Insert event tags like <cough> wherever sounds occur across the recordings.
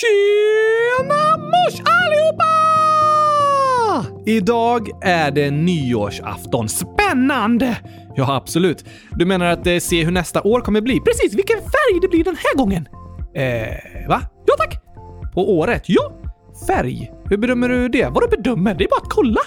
Tjena mors allihopa! Idag är det nyårsafton. Spännande! Ja, absolut. Du menar att eh, se hur nästa år kommer bli? Precis, vilken färg det blir den här gången. Eh, va? Ja tack! På året? Ja. Färg? Hur bedömer du det? Vadå bedömer? Det är bara att kolla.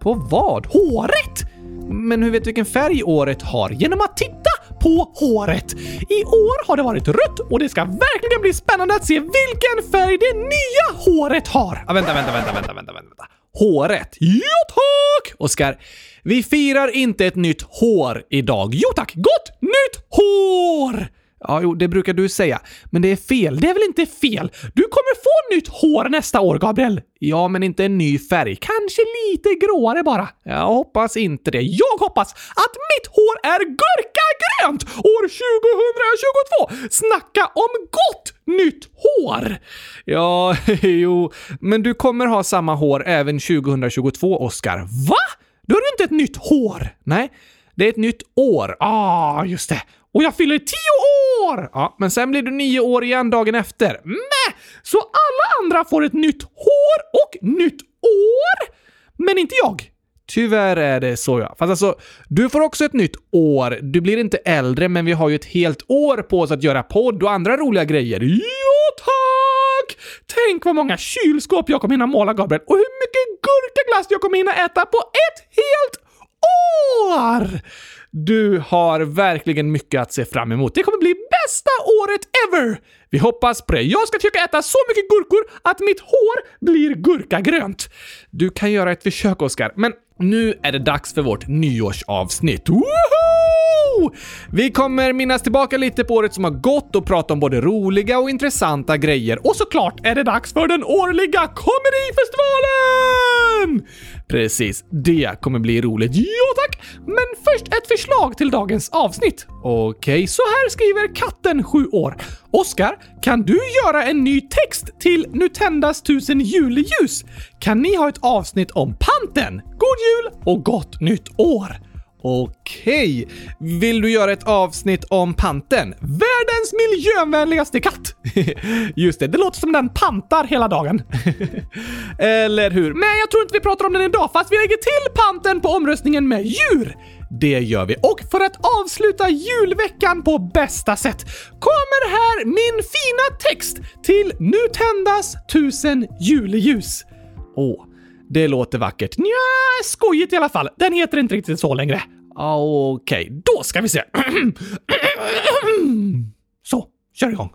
På vad? Håret? Men hur vet du vilken färg året har? Genom att titta på håret. I år har det varit rött och det ska verkligen bli spännande att se vilken färg det nya håret har. Ja, vänta, vänta, vänta, vänta, vänta, vänta. Håret? Ja tack! Oskar, vi firar inte ett nytt hår idag. Jo tack, gott nytt hår! Ja, jo, det brukar du säga. Men det är fel. Det är väl inte fel? Du kommer få nytt hår nästa år, Gabriel. Ja, men inte en ny färg. Kanske lite gråare bara. Jag hoppas inte det. Jag hoppas att mitt hår är gurkagrönt år 2022! Snacka om gott nytt hår! Ja, <laughs> jo, men du kommer ha samma hår även 2022, Oscar. Va? Då har du inte ett nytt hår? Nej, det är ett nytt år. Ah, just det. Och jag fyller tio år! Ja, men sen blir du nio år igen dagen efter. Mäh! Så alla andra får ett nytt hår och nytt år, men inte jag. Tyvärr är det så ja. Fast alltså, du får också ett nytt år. Du blir inte äldre, men vi har ju ett helt år på oss att göra podd och andra roliga grejer. Ja, tack! Tänk vad många kylskåp jag kommer hinna måla, Gabriel, och hur mycket gurkaglass jag kommer hinna äta på ett helt år! Du har verkligen mycket att se fram emot. Det kommer bli bästa året ever! Vi hoppas på det. Jag ska försöka äta så mycket gurkor att mitt hår blir gurkagrönt. Du kan göra ett försök, Oskar, men nu är det dags för vårt nyårsavsnitt. Woho! Vi kommer minnas tillbaka lite på året som har gått och prata om både roliga och intressanta grejer. Och såklart är det dags för den årliga komedifestivalen! Precis, det kommer bli roligt. Ja tack! Men först ett förslag till dagens avsnitt. Okej, så här skriver katten, 7 år. Oskar, kan du göra en ny text till Nu tändas tusen juleljus? Kan ni ha ett avsnitt om panten? God jul och gott nytt år! Okej, vill du göra ett avsnitt om panten? Världens miljövänligaste katt! <laughs> Just det, det låter som den pantar hela dagen. <laughs> Eller hur? Men jag tror inte vi pratar om den idag, fast vi lägger till panten på omröstningen med djur. Det gör vi. Och för att avsluta julveckan på bästa sätt kommer här min fina text till Nu tändas tusen juleljus. Åh, det låter vackert. Nja, skojigt i alla fall. Den heter inte riktigt så längre. Ah, okej, okay, då ska vi se. <clears throat> Så, kör igång.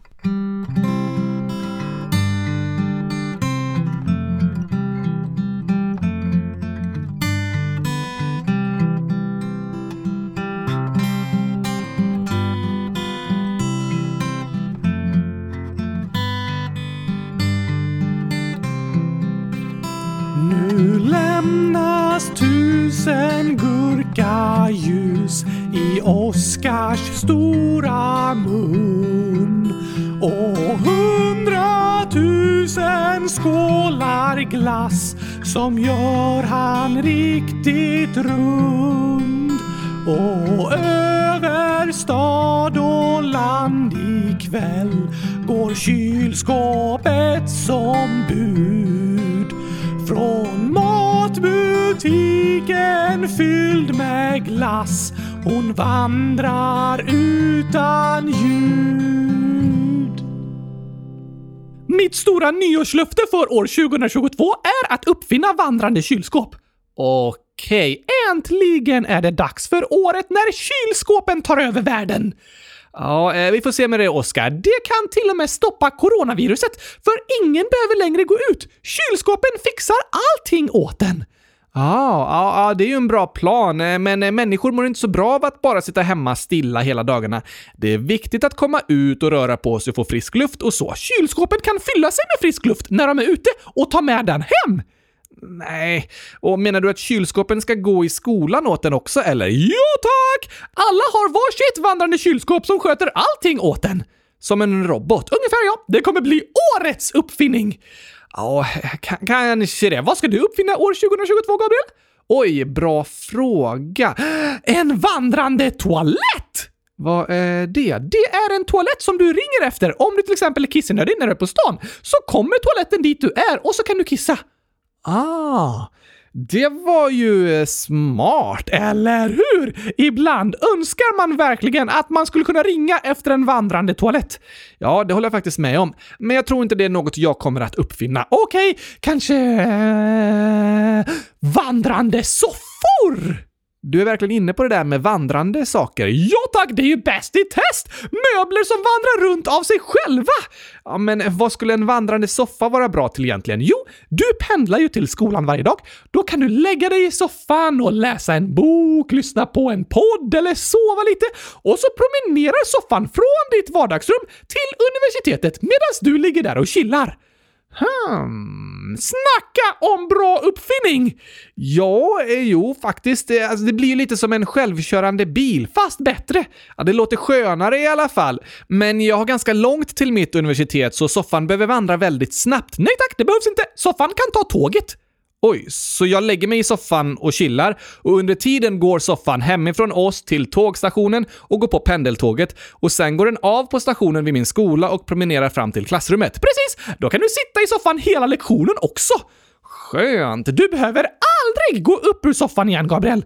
Nu lämnas tusen gurkaljus i Oskars stora mun och hundratusen skålar glass som gör han riktigt rund. Och över stad och land ikväll går kylskåpet som bud. Från matbutiken fylld med glass hon vandrar utan ljud. Mitt stora nyårslöfte för år 2022 är att uppfinna vandrande kylskåp. Okej, äntligen är det dags för året när kylskåpen tar över världen. Ja, eh, vi får se med det, Oskar. Det kan till och med stoppa coronaviruset, för ingen behöver längre gå ut. Kylskåpen fixar allting åt en. Ja, ah, ah, det är ju en bra plan, eh, men eh, människor mår inte så bra av att bara sitta hemma stilla hela dagarna. Det är viktigt att komma ut och röra på sig och få frisk luft och så. Kylskåpen kan fylla sig med frisk luft när de är ute och ta med den hem. Nej, och menar du att kylskåpen ska gå i skolan åt den också eller? Ja tack! Alla har varsitt vandrande kylskåp som sköter allting åt den. Som en robot. Ungefär ja. Det kommer bli årets uppfinning. Ja, kanske det. Vad ska du uppfinna år 2022, Gabriel? Oj, bra fråga. En vandrande toalett! Vad är det? Det är en toalett som du ringer efter. Om du till exempel är kissnödig när du är på stan så kommer toaletten dit du är och så kan du kissa. Ah, det var ju eh, smart, eller hur? Ibland önskar man verkligen att man skulle kunna ringa efter en vandrande toalett. Ja, det håller jag faktiskt med om. Men jag tror inte det är något jag kommer att uppfinna. Okej, okay, kanske... Eh, vandrande soffor? Du är verkligen inne på det där med vandrande saker. Ja tack, det är ju bäst i test! Möbler som vandrar runt av sig själva! Ja, men vad skulle en vandrande soffa vara bra till egentligen? Jo, du pendlar ju till skolan varje dag. Då kan du lägga dig i soffan och läsa en bok, lyssna på en podd eller sova lite och så promenerar soffan från ditt vardagsrum till universitetet medan du ligger där och chillar. Hmm, snacka om bra uppfinning! Ja, eh, jo, faktiskt. Det, alltså, det blir lite som en självkörande bil, fast bättre. Ja, det låter skönare i alla fall. Men jag har ganska långt till mitt universitet, så soffan behöver vandra väldigt snabbt. Nej tack, det behövs inte. Soffan kan ta tåget. Oj, så jag lägger mig i soffan och chillar och under tiden går soffan hemifrån oss till tågstationen och går på pendeltåget och sen går den av på stationen vid min skola och promenerar fram till klassrummet. Precis! Då kan du sitta i soffan hela lektionen också! Skönt! Du behöver aldrig gå upp ur soffan igen, Gabriel.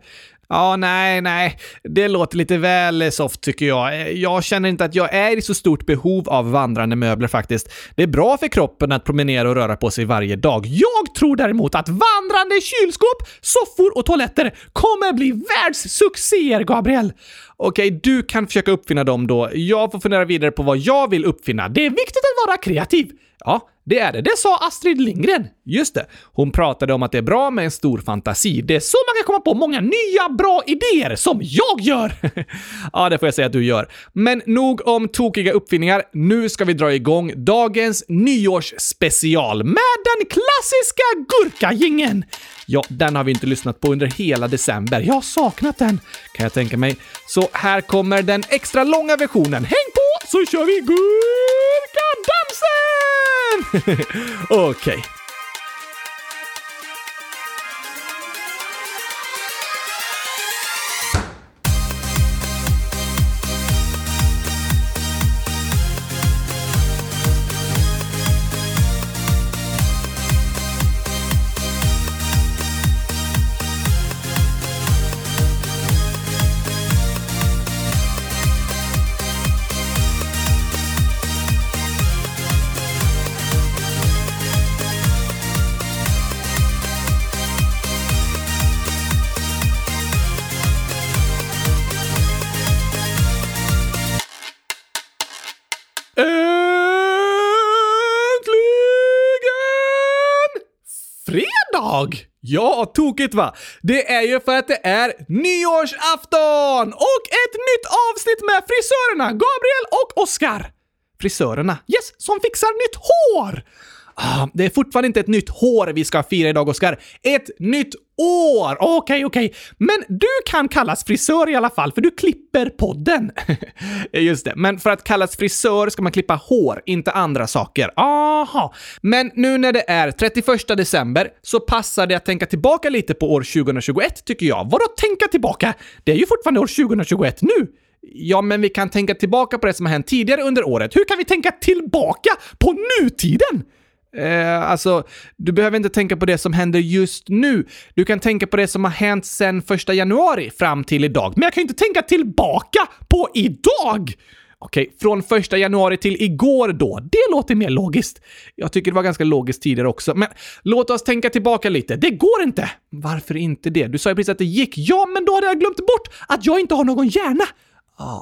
Ja, nej, nej. Det låter lite väl soft tycker jag. Jag känner inte att jag är i så stort behov av vandrande möbler faktiskt. Det är bra för kroppen att promenera och röra på sig varje dag. Jag tror däremot att vandrande kylskåp, soffor och toaletter kommer bli världssuccéer, Gabriel. Okej, du kan försöka uppfinna dem då. Jag får fundera vidare på vad jag vill uppfinna. Det är viktigt att vara kreativ. Ja, det är det. Det sa Astrid Lindgren. Just det. Hon pratade om att det är bra med en stor fantasi. Det är så man kan komma på många nya bra idéer, som jag gör! <laughs> ja, det får jag säga att du gör. Men nog om tokiga uppfinningar. Nu ska vi dra igång dagens nyårsspecial med den klassiska gurkagingen. Ja, den har vi inte lyssnat på under hela december. Jag har saknat den, kan jag tänka mig. Så här kommer den extra långa versionen. Häng på så kör vi gurkadansen! Okej. <laughs> Okay. Fredag! Ja, tokigt va? Det är ju för att det är nyårsafton och ett nytt avsnitt med frisörerna Gabriel och Oskar. Frisörerna, yes, som fixar nytt hår! Ah, det är fortfarande inte ett nytt hår vi ska fira idag, Oskar. Ett nytt år! Okej, okay, okej. Okay. Men du kan kallas frisör i alla fall, för du klipper podden. <laughs> Just det. Men för att kallas frisör ska man klippa hår, inte andra saker. Aha. Men nu när det är 31 december så passar det att tänka tillbaka lite på år 2021, tycker jag. Vadå tänka tillbaka? Det är ju fortfarande år 2021 nu. Ja, men vi kan tänka tillbaka på det som har hänt tidigare under året. Hur kan vi tänka tillbaka på nutiden? Eh, alltså, du behöver inte tänka på det som händer just nu. Du kan tänka på det som har hänt sedan första januari fram till idag. Men jag kan ju inte tänka tillbaka på idag! Okej, från första januari till igår då. Det låter mer logiskt. Jag tycker det var ganska logiskt tidigare också, men låt oss tänka tillbaka lite. Det går inte! Varför inte det? Du sa ju precis att det gick. Ja, men då hade jag glömt bort att jag inte har någon hjärna. Ah.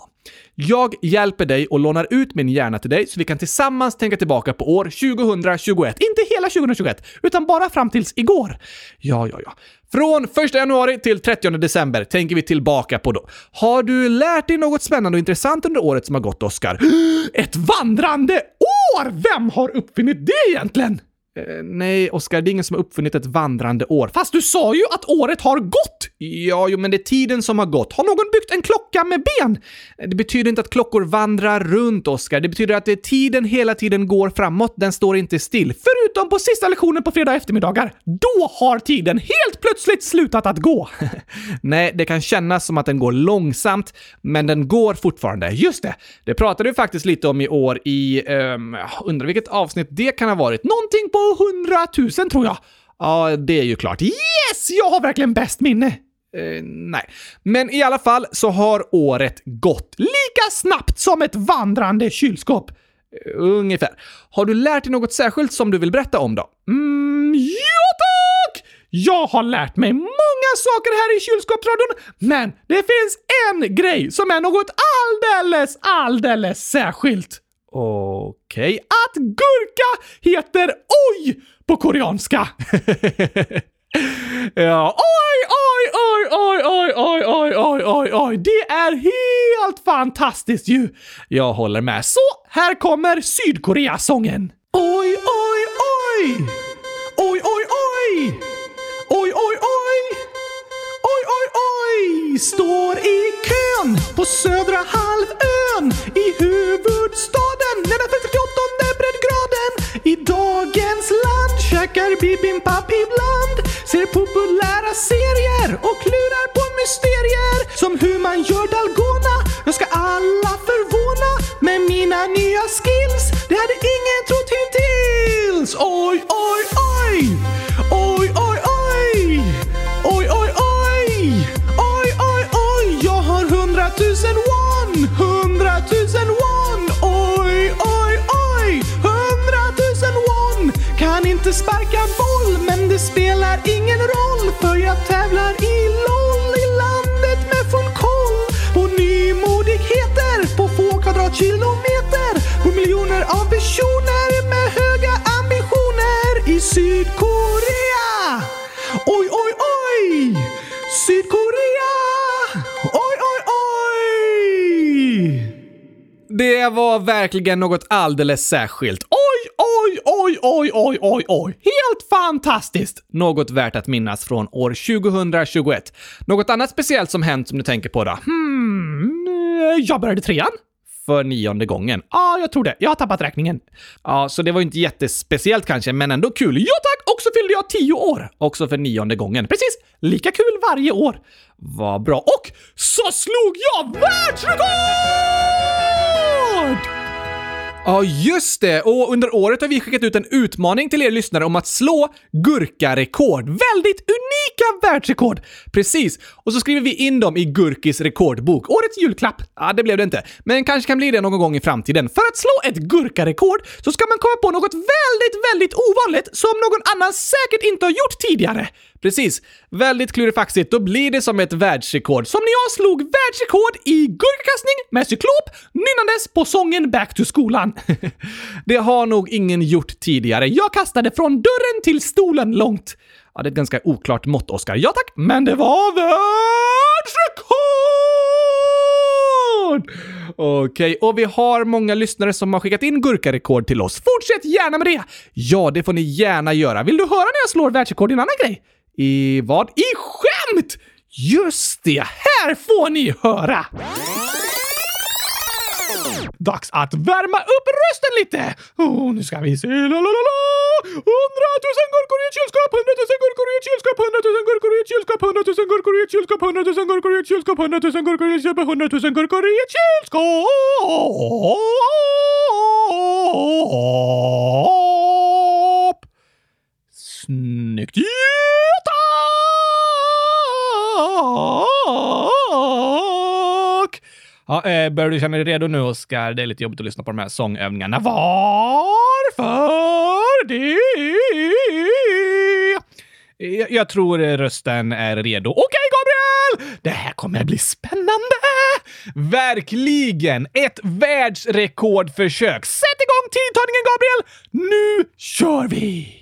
Jag hjälper dig och lånar ut min hjärna till dig så vi kan tillsammans tänka tillbaka på år 2021. Inte hela 2021, utan bara fram tills igår. Ja, ja, ja. Från 1 januari till 30 december tänker vi tillbaka på då. Har du lärt dig något spännande och intressant under året som har gått, Oskar? <gasps> Ett vandrande år! Vem har uppfunnit det egentligen? Eh, nej, Oskar, det är ingen som har uppfunnit ett vandrande år. Fast du sa ju att året har gått! Ja, jo, men det är tiden som har gått. Har någon byggt en klocka med ben? Eh, det betyder inte att klockor vandrar runt, Oskar. Det betyder att det tiden hela tiden går framåt. Den står inte still. Förutom på sista lektionen på fredag eftermiddagar. Då har tiden helt plötsligt slutat att gå. <laughs> nej, det kan kännas som att den går långsamt, men den går fortfarande. Just det, det pratade vi faktiskt lite om i år i, um, undrar vilket avsnitt det kan ha varit. Någonting på 100 000 tror jag. Ja, det är ju klart. Yes! Jag har verkligen bäst minne! Eh, nej. Men i alla fall så har året gått lika snabbt som ett vandrande kylskåp. Uh, ungefär. Har du lärt dig något särskilt som du vill berätta om då? Mm, ja tack! Jag har lärt mig många saker här i kylskåpsradion, men det finns en grej som är något alldeles, alldeles särskilt. Okej, okay. att gurka heter oj på koreanska. <laughs> ja, oj, oj, oj, oj, oj, oj, oj, oj, oj, oj. Det är helt fantastiskt ju. Jag håller med. Så, här kommer Sydkorea-sången. Oj, oj, oj! Oj, oj, oj! Oj, oj, oj! Oj, oj, oj! Står i kön på södra halvön i huvudstaden nedanför 38 breddgraden. I dagens land käkar bibimbap ibland. Ser populära serier och klurar på mysterier. Som hur man gör dalgona. Jag ska alla förvåna med mina nya skills. Det hade ingen trott hittills. Oj, oj! Oj, inte sparka boll, men det spelar ingen roll för jag tävlar i LOL i landet med full koll på nymodigheter på få kvadratkilometer på miljoner av personer med höga ambitioner i Sydkorea. Oj, oj, oj! Sydkorea! Oj, oj, oj! Det var verkligen något alldeles särskilt. Oj, oj, oj, oj! Helt fantastiskt! Något värt att minnas från år 2021. Något annat speciellt som hänt som du tänker på då? Hmm, jag började trean för nionde gången. Ja, ah, jag tror det. Jag har tappat räkningen. Ja, så det var ju inte jättespeciellt kanske, men ändå kul. Ja tack! Och så fyllde jag tio år! Också för nionde gången. Precis! Lika kul varje år. Vad bra. Och så slog jag världsrekord! Ja, just det! Och under året har vi skickat ut en utmaning till er lyssnare om att slå gurkarekord. Väldigt unika världsrekord! Precis. Och så skriver vi in dem i Gurkis rekordbok. Årets julklapp. Ja, det blev det inte. Men kanske kan bli det någon gång i framtiden. För att slå ett gurkarekord så ska man komma på något väldigt, väldigt ovanligt som någon annan säkert inte har gjort tidigare. Precis. Väldigt klurifaxigt. Då blir det som ett världsrekord. Som när jag slog världsrekord i gurkakastning med cyklop nynnandes på sången Back to skolan. <laughs> det har nog ingen gjort tidigare. Jag kastade från dörren till stolen långt. Ja, det är ett ganska oklart mått, Oskar. Ja tack, men det var världsrekord! Okej, okay. och vi har många lyssnare som har skickat in gurkarekord till oss. Fortsätt gärna med det! Ja, det får ni gärna göra. Vill du höra när jag slår världsrekord i en annan grej? I vad? I skämt! Just det, här får ni höra! Dags att värma upp rösten lite! Oh, nu ska vi se. La, la, Lalalala. Hundratusen gurkor i ett kylskåp, hundratusen gurkor i ett kylskåp, hundratusen gurkor i ett kylskåp, hundratusen gurkor i ett kylskåp, hundratusen gurkor i ett kylskåp, hundratusen gurkor i ett kylskåp, hundratusen gurkor i ett kylskåp! Snyggt! Ja, eh, börjar du känna dig redo nu, Oskar? Det är lite jobbigt att lyssna på de här sångövningarna. Varför det? Jag, jag tror rösten är redo. Okej, okay, Gabriel! Det här kommer bli spännande! Verkligen! Ett världsrekordförsök. Sätt igång tidtagningen, Gabriel! Nu kör vi!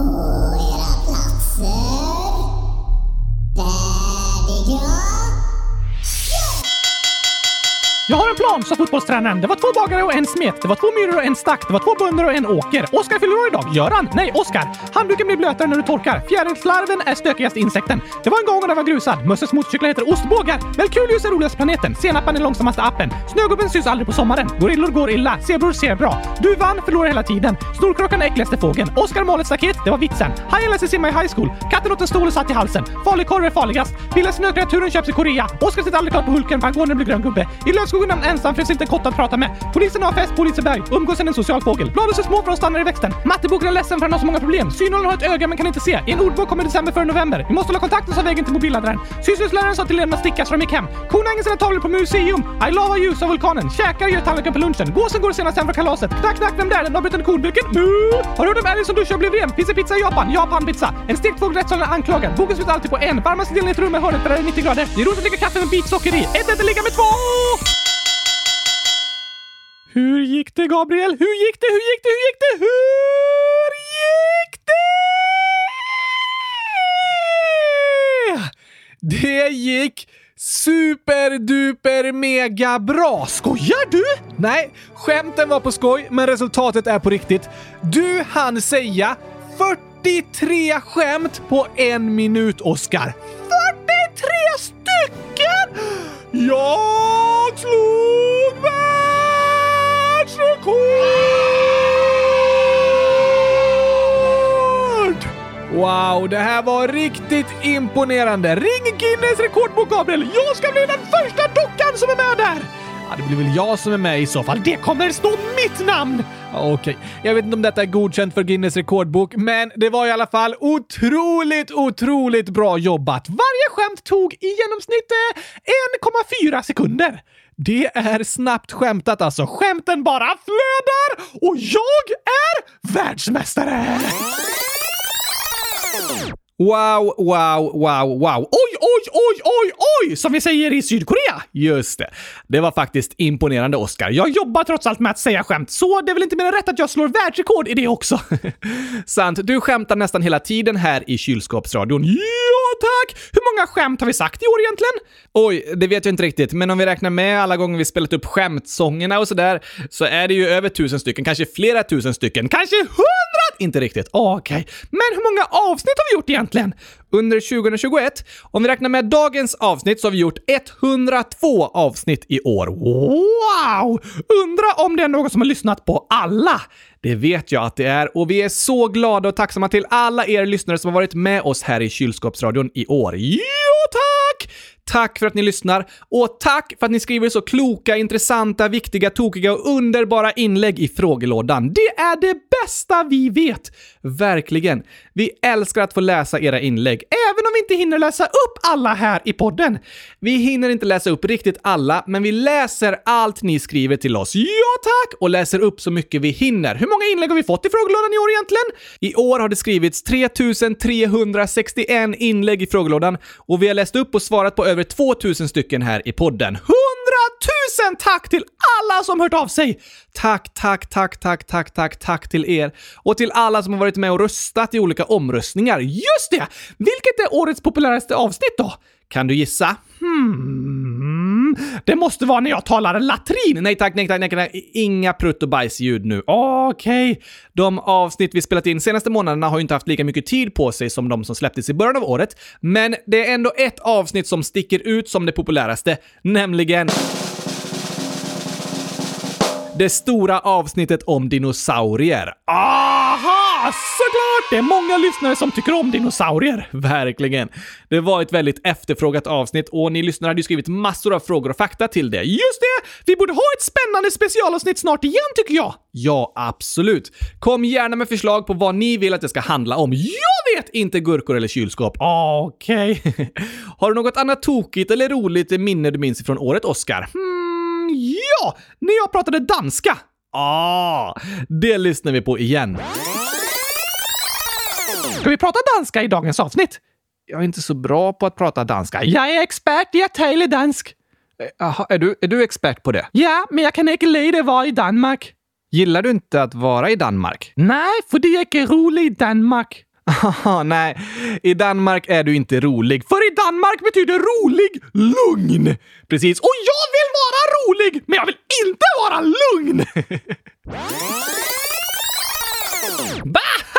På era platser. Där är jag. Kör! Plan! sa fotbollstränaren. Det var två bagare och en smet. Det var två myror och en stack. Det var två bönder och en åker. Oskar fyller år idag. Göran? Nej, Oskar. Handduken blir blötare när du torkar. Fjärilslarven är stökigaste insekten. Det var en gång och den var grusad. Mösses motorcyklar heter ostbågar. Merkurius är roligaste planeten. Senapan är långsammaste appen. Snögubben syns aldrig på sommaren. Gorillor går illa. Zebror ser bra. Du vann, förlorar hela tiden. Snorkråkan är äckligaste fågeln. Oskar målar ett staket. Det var vitsen. Hajen lär sig simma i high school. Katten åt en stol och satt i halsen. Falukorv är farligast. Vilda snökreaturen köps i Korea. Oskar sitter aldrig klart på Hulken för han går när det blir grön gubbe. I lövskogen ensam finns inte en kotte att prata med. Polisen har fest på Liseberg. Umgås är en social fågel. Bladen är små för att stanna i växten. Matteboken är ledsen för han har så många problem. Synhållaren har ett öga men kan inte se. I en ordbok kommer december före november. Vi måste hålla kontakten sa vägen till mobilladdaren. Sysslöjdsläraren sa till eleverna att sticka så de gick hem. Kon hänger sina tavlor på museum. I love you sa vulkanen. Käkar gör tallriken på lunchen. Gåsen går senast hem från kalaset. Knack, knack, vem där? Den avbrytande kodbulken? Mu! Mm. Har du hört om älgen som duschar och blev ren? Finns det pizza i Japan? Japan-pizza. En stekt fågel rättssalen är anklagad. Boken slutar alltid på en. Varmaste delen i ett rum med hörnet där det är 90 grader. Det är roligt att dricka kaffe med bitsocker i. Ett ett, ligga med två! Hur gick det, Gabriel? Hur gick det? Hur gick det? Hur gick det? Hur gick det? Det gick superduper mega bra! Skojar du? Nej, skämten var på skoj, men resultatet är på riktigt. Du hann säga 43 skämt på en minut, Oscar. 43 stycken! Jag slog mig! Världsrekord! Wow, det här var riktigt imponerande. Ring Guinness rekordbok, Gabriel! Jag ska bli den första dockan som är med där! Ja, det blir väl jag som är med i så fall. Det kommer stå mitt namn! Okej, Okej, jag vet inte om detta är godkänt för Guinness rekordbok, men det var i alla fall otroligt, otroligt bra jobbat. Varje skämt tog i genomsnitt eh, 1,4 sekunder. Det är snabbt skämtat alltså. Skämten bara flödar och jag är världsmästare! Wow, wow, wow, wow. Oj, oj, oj, oj, oj! Som vi säger i Sydkorea. Just det. Det var faktiskt imponerande, Oscar. Jag jobbar trots allt med att säga skämt, så det är väl inte mer än rätt att jag slår världsrekord i det också. <laughs> Sant. Du skämtar nästan hela tiden här i kylskåpsradion. Ja, tack! Hur många skämt har vi sagt i år egentligen? Oj, det vet jag inte riktigt, men om vi räknar med alla gånger vi spelat upp skämtsångerna och sådär, så är det ju över tusen stycken, kanske flera tusen stycken, kanske hundra! Inte riktigt. Ah, okej. Okay. Men hur många avsnitt har vi gjort egentligen? Under 2021, om vi räknar med dagens avsnitt, så har vi gjort 102 avsnitt i år. Wow! Undra om det är någon som har lyssnat på alla? Det vet jag att det är och vi är så glada och tacksamma till alla er lyssnare som har varit med oss här i Kylskåpsradion i år. Jo tack! Tack för att ni lyssnar och tack för att ni skriver så kloka, intressanta, viktiga, tokiga och underbara inlägg i frågelådan. Det är det bästa vi vet! Verkligen. Vi älskar att få läsa era inlägg, även om vi inte hinner läsa upp alla här i podden. Vi hinner inte läsa upp riktigt alla, men vi läser allt ni skriver till oss. Ja tack! Och läser upp så mycket vi hinner. Hur många inlägg har vi fått i frågelådan i år egentligen? I år har det skrivits 3361 inlägg i frågelådan och vi har läst upp och svarat på över 2000 stycken här i podden. 100 000 tack till alla som hört av sig! Tack, tack, tack, tack, tack, tack, tack till er. Och till alla som har varit med och röstat i olika omröstningar. Just det! Vilket är årets populäraste avsnitt då? Kan du gissa? Hmm. Mm, det måste vara när jag talar latrin. Nej tack, nej tack, nej tack. Inga prutt och bajsljud nu. Okej. Okay. De avsnitt vi spelat in senaste månaderna har ju inte haft lika mycket tid på sig som de som släpptes i början av året. Men det är ändå ett avsnitt som sticker ut som det populäraste, nämligen det stora avsnittet om dinosaurier. Aha! Ah, såklart! Det är många lyssnare som tycker om dinosaurier. Verkligen. Det var ett väldigt efterfrågat avsnitt och ni lyssnare hade ju skrivit massor av frågor och fakta till det. Just det! Vi borde ha ett spännande specialavsnitt snart igen tycker jag. Ja, absolut. Kom gärna med förslag på vad ni vill att det ska handla om. Jag vet inte gurkor eller kylskåp. Ah, okej. Okay. <laughs> Har du något annat tokigt eller roligt minne du minns från året, Oscar? Hmm. Ja! När jag pratade danska! Ah, det lyssnar vi på igen. Ska vi prata danska i dagens avsnitt? Jag är inte så bra på att prata danska. Jag är expert i att tala dansk. Jaha, är du, är du expert på det? Ja, men jag kan inte lida vara i Danmark. Gillar du inte att vara i Danmark? Nej, för det är inte roligt i Danmark. Nej. I Danmark är du inte rolig. För i Danmark betyder rolig lugn. Precis. Och jag vill vara rolig, men jag vill inte vara lugn! <laughs>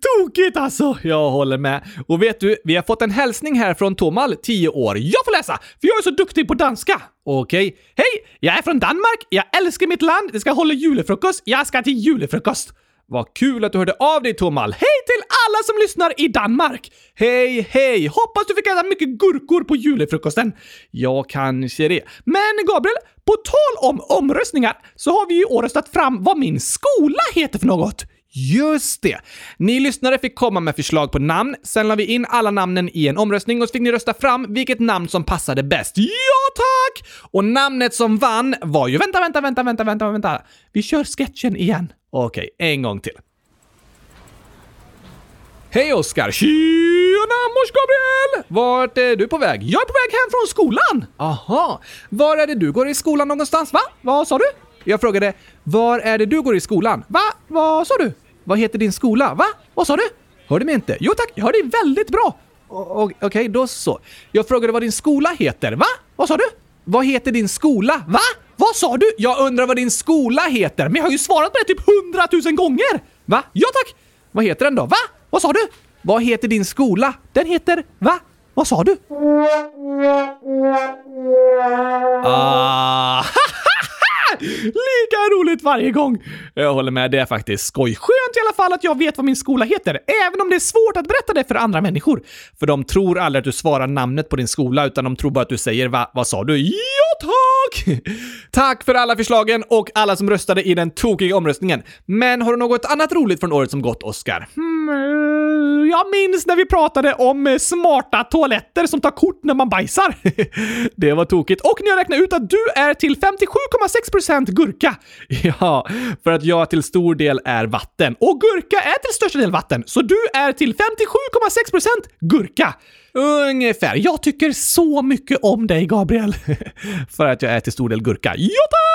Tokigt alltså! Jag håller med. Och vet du, vi har fått en hälsning här från Tomal, 10 år. Jag får läsa, för jag är så duktig på danska. Okej. Okay. Hej! Jag är från Danmark. Jag älskar mitt land. Det ska hålla julefrukost. Jag ska till julefrukost. Vad kul att du hörde av dig, Tomal. Hej till alla som lyssnar i Danmark! Hej, hej! Hoppas du fick äta mycket gurkor på julefrukosten. Ja, kanske det. Men Gabriel, på tal om omröstningar så har vi ju i år röstat fram vad min skola heter för något. Just det! Ni lyssnare fick komma med förslag på namn, sen la vi in alla namnen i en omröstning och så fick ni rösta fram vilket namn som passade bäst. Ja, tack! Och namnet som vann var ju... Vänta, vänta, vänta, vänta, vänta, vänta. Vi kör sketchen igen. Okej, en gång till. Hej Oskar! Tjena mors Gabriel! Vart är du på väg? Jag är på väg hem från skolan! Aha. Var är det du går i skolan någonstans? Va? Vad sa du? Jag frågade, var är det du går i skolan? Va? Vad sa du? Vad heter din skola? Va? Vad sa du? Hörde mig inte? Jo tack, jag hör dig väldigt bra. Okej, okay, då så. Jag frågade vad din skola heter. Va? Vad sa du? Vad heter din skola? Va? Vad sa du? Jag undrar vad din skola heter, men jag har ju svarat på det typ hundratusen gånger! Va? Ja tack! Vad heter den då? Va? Vad sa du? Vad heter din skola? Den heter... Va? Vad sa du? Aha! Lika roligt varje gång! Jag håller med, det är faktiskt skoj. Skönt i alla fall att jag vet vad min skola heter, även om det är svårt att berätta det för andra människor. För de tror aldrig att du svarar namnet på din skola, utan de tror bara att du säger va, vad sa du? Ja tack! Tack för alla förslagen och alla som röstade i den tokiga omröstningen. Men har du något annat roligt från året som gått, Oscar? Mm jag minns när vi pratade om eh, smarta toaletter som tar kort när man bajsar. <laughs> det var tokigt. Och när jag räknade ut att du är till 57,6% gurka. <laughs> Ja, för att jag till stor del är vatten. Och gurka är till största del vatten, så du är till 57,6% gurka. Ungefär. Jag tycker så mycket om dig, Gabriel. <laughs> för att jag är till stor del gurka. Ja, tack!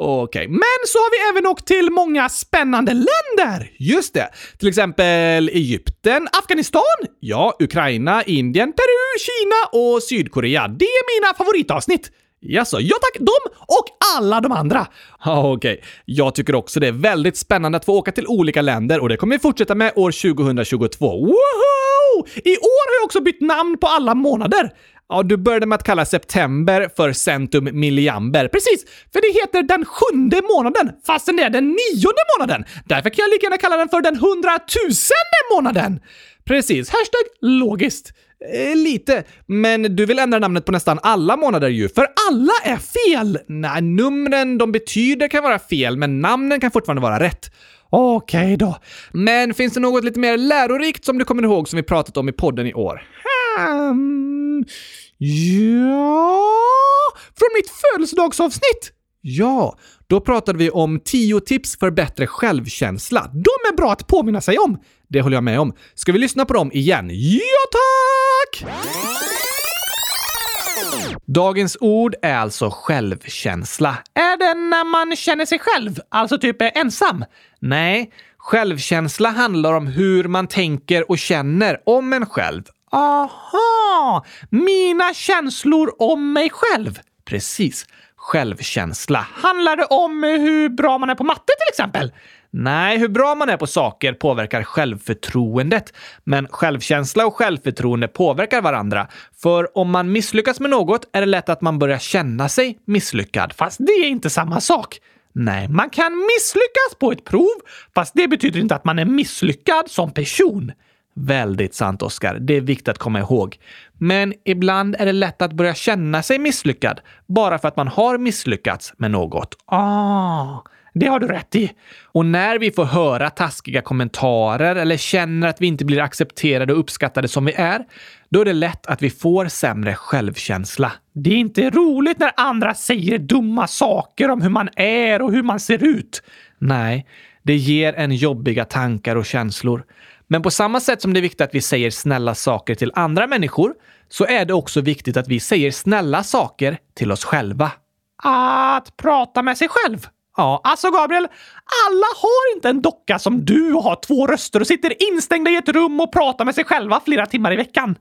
Okej, okay. men så har vi även åkt till många spännande länder! Just det. Till exempel Egypten, Afghanistan, ja, Ukraina, Indien, Peru, Kina och Sydkorea. Det är mina favoritavsnitt. Jaså, ja tack, de och alla de andra! Ja, <laughs> okej. Okay. Jag tycker också det är väldigt spännande att få åka till olika länder och det kommer vi fortsätta med år 2022. Woho! I år har jag också bytt namn på alla månader. Ja, du började med att kalla september för centum milliamber. Precis, för det heter den sjunde månaden, fastän det är den nionde månaden. Därför kan jag lika gärna kalla den för den hundratusende månaden. Precis, hashtag logiskt. Eh, lite, men du vill ändra namnet på nästan alla månader ju, för alla är fel! Nej, numren de betyder kan vara fel, men namnen kan fortfarande vara rätt. Okej okay då. Men finns det något lite mer lärorikt som du kommer ihåg som vi pratat om i podden i år? Hmm, ja... Från mitt födelsedagsavsnitt! Ja, då pratade vi om 10 tips för bättre självkänsla. De är bra att påminna sig om. Det håller jag med om. Ska vi lyssna på dem igen? Ja, tack! Dagens ord är alltså självkänsla. Är det när man känner sig själv? Alltså typ är ensam? Nej, självkänsla handlar om hur man tänker och känner om en själv. Aha! Mina känslor om mig själv. Precis. Självkänsla. Handlar det om hur bra man är på matte till exempel? Nej, hur bra man är på saker påverkar självförtroendet. Men självkänsla och självförtroende påverkar varandra. För om man misslyckas med något är det lätt att man börjar känna sig misslyckad. Fast det är inte samma sak. Nej, man kan misslyckas på ett prov, fast det betyder inte att man är misslyckad som person. Väldigt sant, Oskar. Det är viktigt att komma ihåg. Men ibland är det lätt att börja känna sig misslyckad bara för att man har misslyckats med något. Ah, det har du rätt i. Och när vi får höra taskiga kommentarer eller känner att vi inte blir accepterade och uppskattade som vi är, då är det lätt att vi får sämre självkänsla. Det är inte roligt när andra säger dumma saker om hur man är och hur man ser ut. Nej, det ger en jobbiga tankar och känslor. Men på samma sätt som det är viktigt att vi säger snälla saker till andra människor så är det också viktigt att vi säger snälla saker till oss själva. Att prata med sig själv? Ja, alltså Gabriel, alla har inte en docka som du och har två röster och sitter instängda i ett rum och pratar med sig själva flera timmar i veckan.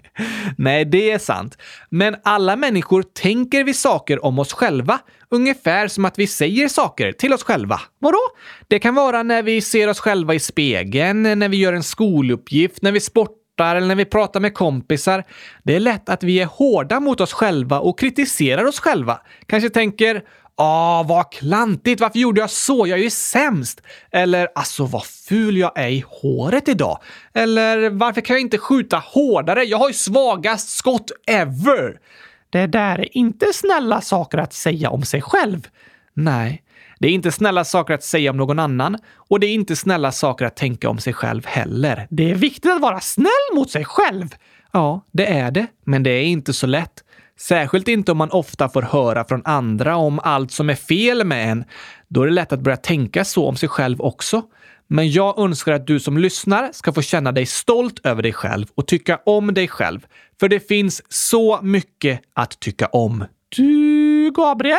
<laughs> Nej, det är sant. Men alla människor tänker vi saker om oss själva, ungefär som att vi säger saker till oss själva. Vadå? Det kan vara när vi ser oss själva i spegeln, när vi gör en skoluppgift, när vi sportar eller när vi pratar med kompisar. Det är lätt att vi är hårda mot oss själva och kritiserar oss själva. Kanske tänker Ah, vad klantigt! Varför gjorde jag så? Jag är ju sämst! Eller alltså vad ful jag är i håret idag. Eller varför kan jag inte skjuta hårdare? Jag har ju svagast skott ever! Det där är inte snälla saker att säga om sig själv. Nej, det är inte snälla saker att säga om någon annan och det är inte snälla saker att tänka om sig själv heller. Det är viktigt att vara snäll mot sig själv. Ja, det är det, men det är inte så lätt. Särskilt inte om man ofta får höra från andra om allt som är fel med en. Då är det lätt att börja tänka så om sig själv också. Men jag önskar att du som lyssnar ska få känna dig stolt över dig själv och tycka om dig själv. För det finns så mycket att tycka om. Du, Gabriel?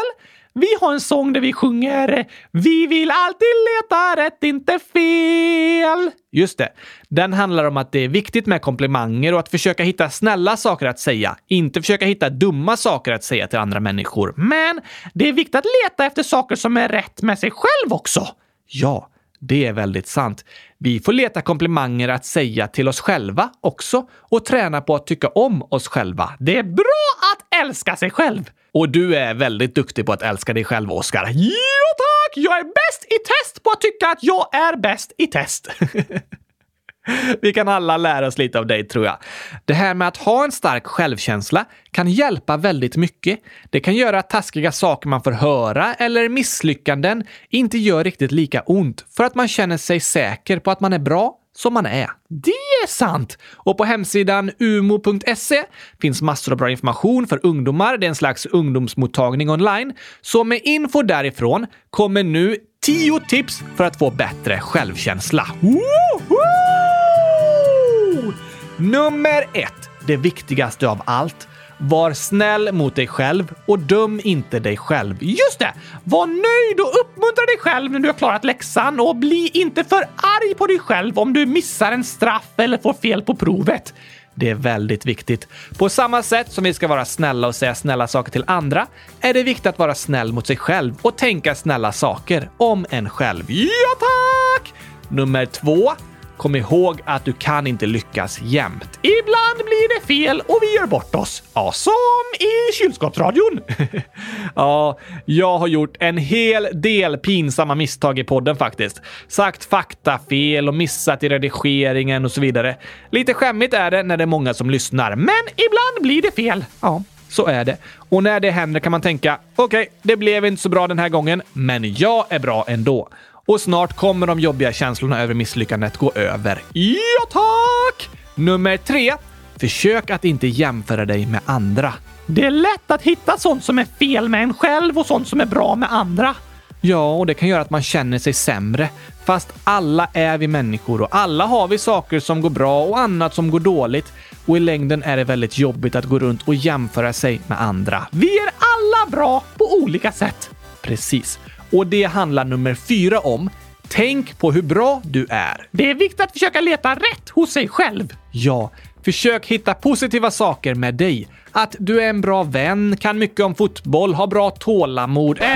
Vi har en sång där vi sjunger “Vi vill alltid leta rätt, inte fel”. Just det. Den handlar om att det är viktigt med komplimanger och att försöka hitta snälla saker att säga. Inte försöka hitta dumma saker att säga till andra människor. Men det är viktigt att leta efter saker som är rätt med sig själv också. Ja, det är väldigt sant. Vi får leta komplimanger att säga till oss själva också och träna på att tycka om oss själva. Det är bra att älska sig själv! Och du är väldigt duktig på att älska dig själv, Oskar. Jo tack! Jag är bäst i test på att tycka att jag är bäst i test. <laughs> <laughs> Vi kan alla lära oss lite av dig, tror jag. Det här med att ha en stark självkänsla kan hjälpa väldigt mycket. Det kan göra att taskiga saker man får höra eller misslyckanden inte gör riktigt lika ont för att man känner sig säker på att man är bra som man är. Det är sant! Och på hemsidan umo.se finns massor av bra information för ungdomar. Det är en slags ungdomsmottagning online. Så med info därifrån kommer nu 10 tips för att få bättre självkänsla. Woho! Nummer ett. Det viktigaste av allt. Var snäll mot dig själv och döm inte dig själv. Just det! Var nöjd och uppmuntra dig själv när du har klarat läxan och bli inte för arg på dig själv om du missar en straff eller får fel på provet. Det är väldigt viktigt. På samma sätt som vi ska vara snälla och säga snälla saker till andra är det viktigt att vara snäll mot sig själv och tänka snälla saker om en själv. Ja, tack! Nummer två. Kom ihåg att du kan inte lyckas jämt. Ibland blir det fel och vi gör bort oss. Ja, som i kylskåpsradion. <laughs> ja, jag har gjort en hel del pinsamma misstag i podden faktiskt. Sagt fakta fel och missat i redigeringen och så vidare. Lite skämmigt är det när det är många som lyssnar, men ibland blir det fel. Ja. Så är det. Och när det händer kan man tänka, okej, okay, det blev inte så bra den här gången, men jag är bra ändå och snart kommer de jobbiga känslorna över misslyckandet gå över. Ja, tack! Nummer tre. Försök att inte jämföra dig med andra. Det är lätt att hitta sånt som är fel med en själv och sånt som är bra med andra. Ja, och det kan göra att man känner sig sämre. Fast alla är vi människor och alla har vi saker som går bra och annat som går dåligt. Och i längden är det väldigt jobbigt att gå runt och jämföra sig med andra. Vi är alla bra på olika sätt. Precis. Och det handlar nummer fyra om. Tänk på hur bra du är. Det är viktigt att försöka leta rätt hos sig själv. Ja, försök hitta positiva saker med dig. Att du är en bra vän, kan mycket om fotboll, har bra tålamod. Eh,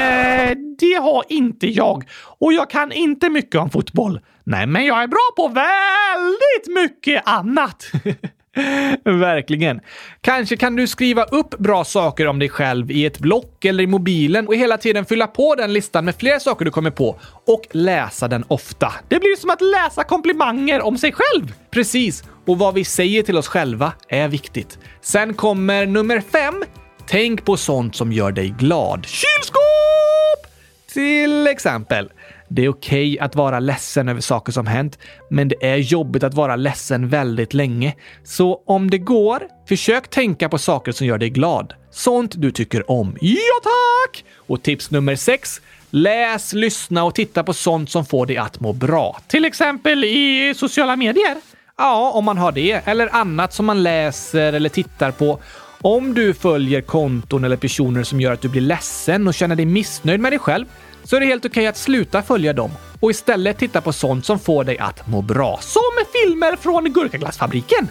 det har inte jag. Och jag kan inte mycket om fotboll. Nej, men jag är bra på väldigt mycket annat. <laughs> <laughs> Verkligen. Kanske kan du skriva upp bra saker om dig själv i ett block eller i mobilen och hela tiden fylla på den listan med fler saker du kommer på och läsa den ofta. Det blir som att läsa komplimanger om sig själv. Precis. Och vad vi säger till oss själva är viktigt. Sen kommer nummer fem. Tänk på sånt som gör dig glad. Kylskåp! Till exempel. Det är okej okay att vara ledsen över saker som hänt, men det är jobbigt att vara ledsen väldigt länge. Så om det går, försök tänka på saker som gör dig glad. Sånt du tycker om. Ja, tack! Och tips nummer sex. Läs, lyssna och titta på sånt som får dig att må bra. Till exempel i sociala medier? Ja, om man har det. Eller annat som man läser eller tittar på. Om du följer konton eller personer som gör att du blir ledsen och känner dig missnöjd med dig själv, så är det helt okej att sluta följa dem och istället titta på sånt som får dig att må bra. Som filmer från Gurkaglassfabriken.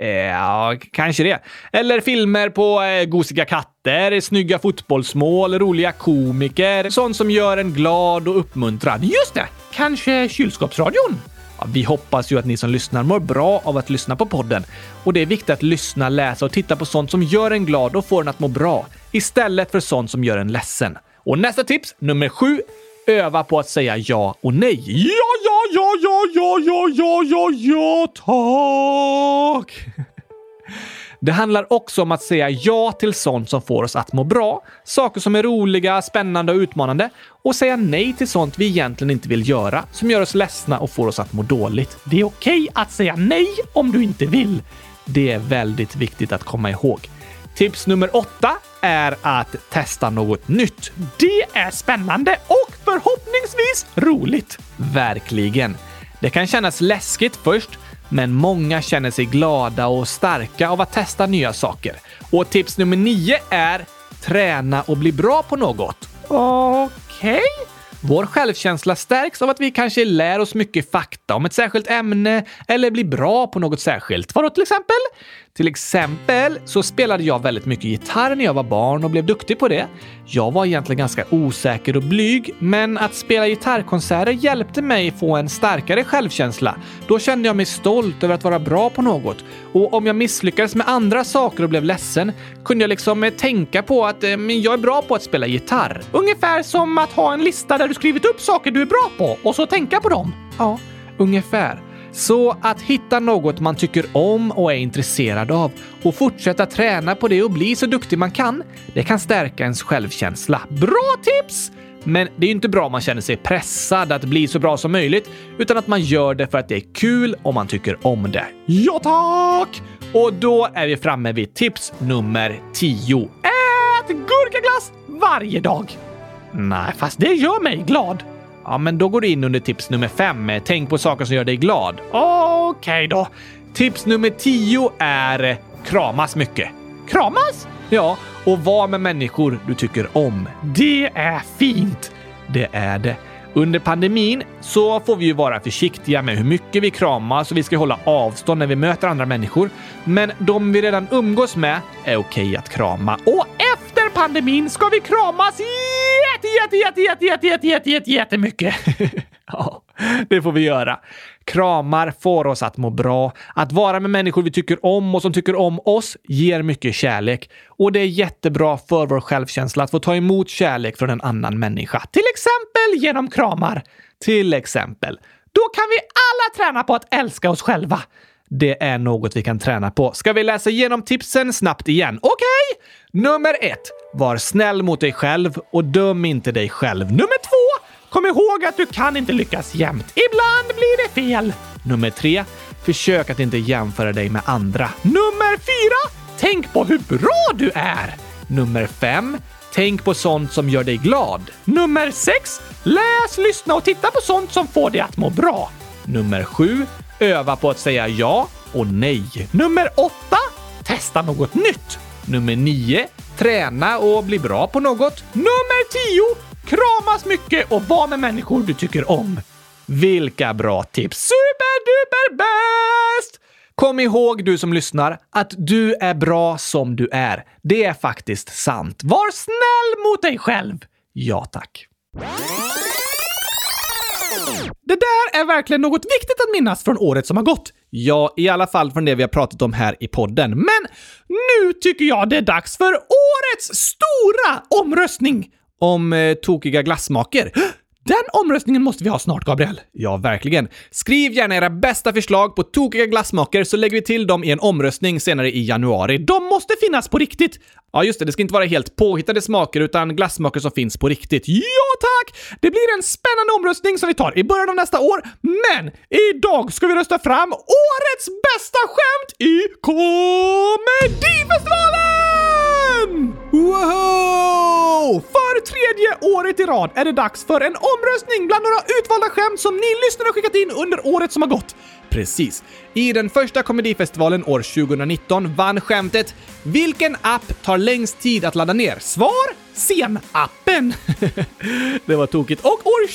Eh, Ja, kanske det. Eller filmer på eh, gosiga katter, snygga fotbollsmål, roliga komiker, sånt som gör en glad och uppmuntrad. Just det! Kanske kylskåpsradion? Ja, vi hoppas ju att ni som lyssnar mår bra av att lyssna på podden. Och det är viktigt att lyssna, läsa och titta på sånt som gör en glad och får en att må bra, istället för sånt som gör en ledsen. Och nästa tips, nummer sju, öva på att säga ja och nej. Ja, ja, ja, ja, ja, ja, ja, ja, ja, tack! <laughs> Det handlar också om att säga ja till sånt som får oss att må bra, saker som är roliga, spännande och utmanande och säga nej till sånt vi egentligen inte vill göra, som gör oss ledsna och får oss att må dåligt. Det är okej att säga nej om du inte vill. Det är väldigt viktigt att komma ihåg. Tips nummer åtta är att testa något nytt. Det är spännande och förhoppningsvis roligt. Verkligen. Det kan kännas läskigt först, men många känner sig glada och starka av att testa nya saker. Och tips nummer nio är träna och bli bra på något. Okej? Vår självkänsla stärks av att vi kanske lär oss mycket fakta om ett särskilt ämne eller blir bra på något särskilt. Vadå till exempel? Till exempel så spelade jag väldigt mycket gitarr när jag var barn och blev duktig på det. Jag var egentligen ganska osäker och blyg, men att spela gitarrkonserter hjälpte mig få en starkare självkänsla. Då kände jag mig stolt över att vara bra på något. Och om jag misslyckades med andra saker och blev ledsen kunde jag liksom eh, tänka på att eh, men jag är bra på att spela gitarr. Ungefär som att ha en lista där du skrivit upp saker du är bra på och så tänka på dem. Ja, ungefär. Så att hitta något man tycker om och är intresserad av och fortsätta träna på det och bli så duktig man kan, det kan stärka ens självkänsla. Bra tips! Men det är inte bra om man känner sig pressad att bli så bra som möjligt, utan att man gör det för att det är kul och man tycker om det. Ja, tack! Och då är vi framme vid tips nummer 10. Ät gurkaglass varje dag! Nej, fast det gör mig glad. Ja, men då går du in under tips nummer fem. Tänk på saker som gör dig glad. Okej okay då. Tips nummer tio är kramas mycket. Kramas? Ja, och var med människor du tycker om. Det är fint! Det är det. Under pandemin så får vi ju vara försiktiga med hur mycket vi kramas och vi ska hålla avstånd när vi möter andra människor. Men de vi redan umgås med är okej att krama. Och efter pandemin ska vi kramas jätte, jätte, jätte, jätte, jätte, jätte, jätte, jätte, jättemycket. <laughs> ja, det får vi göra. Kramar får oss att må bra. Att vara med människor vi tycker om och som tycker om oss ger mycket kärlek. Och det är jättebra för vår självkänsla att få ta emot kärlek från en annan människa. Till exempel genom kramar. Till exempel. Då kan vi alla träna på att älska oss själva. Det är något vi kan träna på. Ska vi läsa igenom tipsen snabbt igen? Okej! Okay. Nummer ett. Var snäll mot dig själv och döm inte dig själv. Nummer två. Kom ihåg att du kan inte lyckas jämt. Ibland blir det fel. Nummer tre. Försök att inte jämföra dig med andra. Nummer fyra. Tänk på hur bra du är. Nummer fem. Tänk på sånt som gör dig glad. Nummer sex. Läs, lyssna och titta på sånt som får dig att må bra. Nummer sju. Öva på att säga ja och nej. Nummer åtta. Testa något nytt. Nummer 9. Träna och bli bra på något. Nummer 10. Kramas mycket och var med människor du tycker om. Vilka bra tips! Superduper bäst! Kom ihåg du som lyssnar att du är bra som du är. Det är faktiskt sant. Var snäll mot dig själv! Ja, tack. Det där är verkligen något viktigt att minnas från året som har gått. Ja, i alla fall från det vi har pratat om här i podden. Men nu tycker jag det är dags för årets stora omröstning om eh, tokiga glassmaker. Den omröstningen måste vi ha snart, Gabriel. Ja, verkligen. Skriv gärna era bästa förslag på tokiga glassmaker så lägger vi till dem i en omröstning senare i januari. De måste finnas på riktigt! Ja, just det. Det ska inte vara helt påhittade smaker utan glassmaker som finns på riktigt. Ja, tack! Det blir en spännande omröstning som vi tar i början av nästa år. Men idag ska vi rösta fram årets bästa skämt i kommentarerna! Tredje året i rad är det dags för en omröstning bland några utvalda skämt som ni lyssnare skickat in under året som har gått. Precis. I den första komedifestivalen år 2019 vann skämtet “Vilken app tar längst tid att ladda ner?” Svar Sen-appen. <laughs> det var tokigt. Och år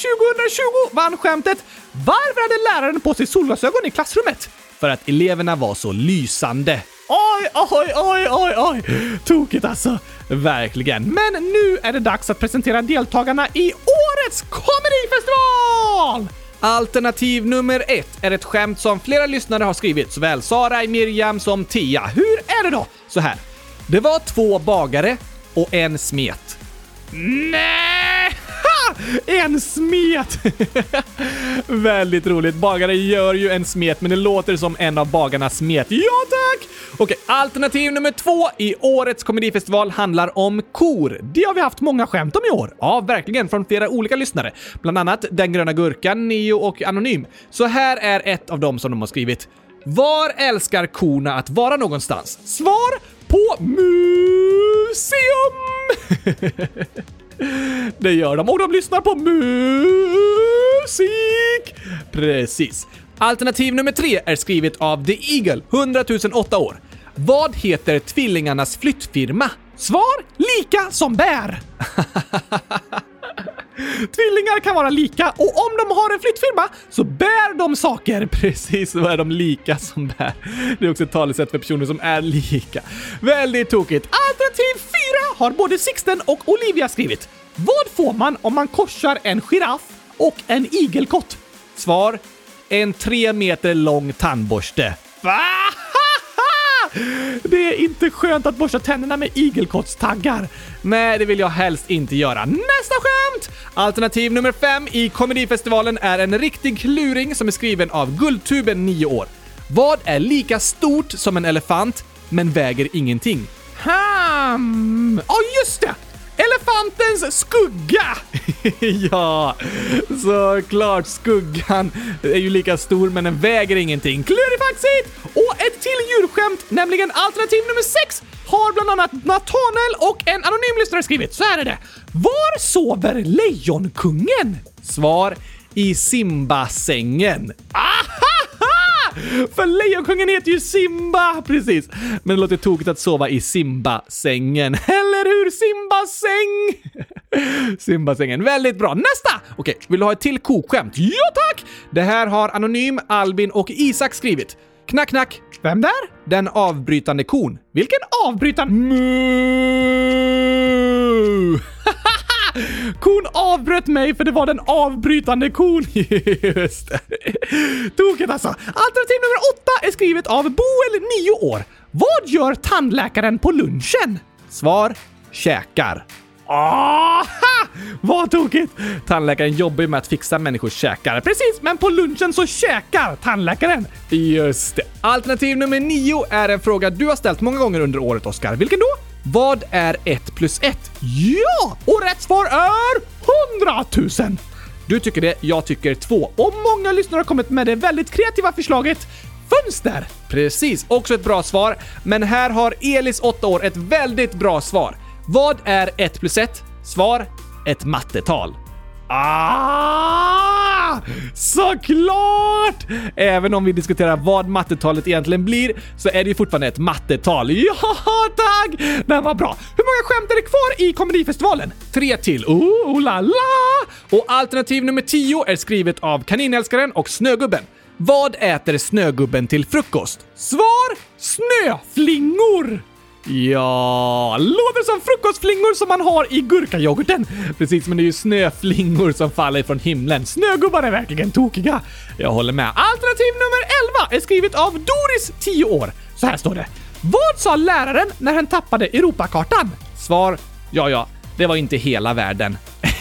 2020 vann skämtet “Varför hade läraren på sig solglasögon i klassrummet?” För att eleverna var så lysande. Oj, oj, oj, oj, oj! Tokigt alltså. Verkligen. Men nu är det dags att presentera deltagarna i årets komedifestival! Alternativ nummer ett är ett skämt som flera lyssnare har skrivit, såväl Sara, Miriam som Tia. Hur är det då? Så här. Det var två bagare och en smet. Nej! <laughs> En smet! <laughs> Väldigt roligt. Bagare gör ju en smet, men det låter som en av bagarna smet. Ja, tack! Okej, alternativ nummer två i årets komedifestival handlar om kor. Det har vi haft många skämt om i år. Ja, verkligen, från flera olika lyssnare. Bland annat Den gröna gurkan, Neo och Anonym. Så här är ett av dem som de har skrivit. Var älskar korna att vara någonstans? Svar på museum! <laughs> Det gör de och de lyssnar på musik! Precis. Alternativ nummer tre är skrivet av The Eagle, 100 008 år. Vad heter tvillingarnas flyttfirma? Svar lika som bär. <laughs> Tvillingar kan vara lika och om de har en flyttfirma så bär de saker. <laughs> Precis då är de lika som bär. Det är också ett talesätt för personer som är lika. Väldigt tokigt. Alternativ 4 har både Sixten och Olivia skrivit. Vad får man om man korsar en giraff och en igelkott? Svar. En tre meter lång tandborste. Va? <laughs> Det är inte skönt att borsta tänderna med igelkottstaggar. Nej, det vill jag helst inte göra. Nästa skämt! Alternativ nummer fem i komedifestivalen är en riktig kluring som är skriven av Guldtuben 9 år. Vad är lika stort som en elefant men väger ingenting? Ham! Ja, oh, just det! Elefantens skugga! <laughs> ja, såklart skuggan är ju lika stor men den väger ingenting. Klurifaxigt! Och ett till djurskämt, nämligen alternativ nummer 6 har bland annat Nathanael och en anonym lyssnare skrivit. Så här är det. Var sover Lejonkungen? Svar i Simba-sängen. Aha! För Lejonkungen heter ju Simba! Precis. Men det låter tokigt att sova i Simba-sängen. Eller hur? Simba-säng! Simba-sängen. Väldigt bra. Nästa! Okej, vill du ha ett till kokskämt? Ja tack! Det här har Anonym, Albin och Isak skrivit. Knack, knack. Vem där? Den avbrytande kon. Vilken avbrytande... Mu! <laughs> Kon avbröt mig för det var den avbrytande kon. <laughs> Just det. Tokigt alltså. Alternativ nummer åtta är skrivet av Boel, 9 år. Vad gör tandläkaren på lunchen? Svar. Käkar. Aha! Vad tokigt! Tandläkaren jobbar ju med att fixa människors käkar. Precis, men på lunchen så käkar tandläkaren. Just det. Alternativ nummer nio är en fråga du har ställt många gånger under året, Oskar. Vilken då? Vad är 1 plus 1? Ja! Och rätt svar är 100 000! Du tycker det, jag tycker 2. Och många lyssnare har kommit med det väldigt kreativa förslaget fönster. Precis, också ett bra svar. Men här har Elis, 8 år, ett väldigt bra svar. Vad är 1 plus 1? Svar, ett mattetal. Ah! Såklart! Även om vi diskuterar vad mattetalet egentligen blir så är det ju fortfarande ett mattetal. Ja, tack! Men vad bra. Hur många skämt är det kvar i komedifestivalen? Tre till. Oh, oh la la! Och alternativ nummer 10 är skrivet av Kaninälskaren och Snögubben. Vad äter Snögubben till frukost? Svar! Snöflingor! Ja, låter som frukostflingor som man har i gurkayoghurten. Precis, men det är ju snöflingor som faller från himlen. Snögubbar är verkligen tokiga. Jag håller med. Alternativ nummer 11 är skrivet av Doris, 10 år. Så här står det. Vad sa läraren när han tappade Europakartan? Svar. Ja, ja, det var inte hela världen. <laughs>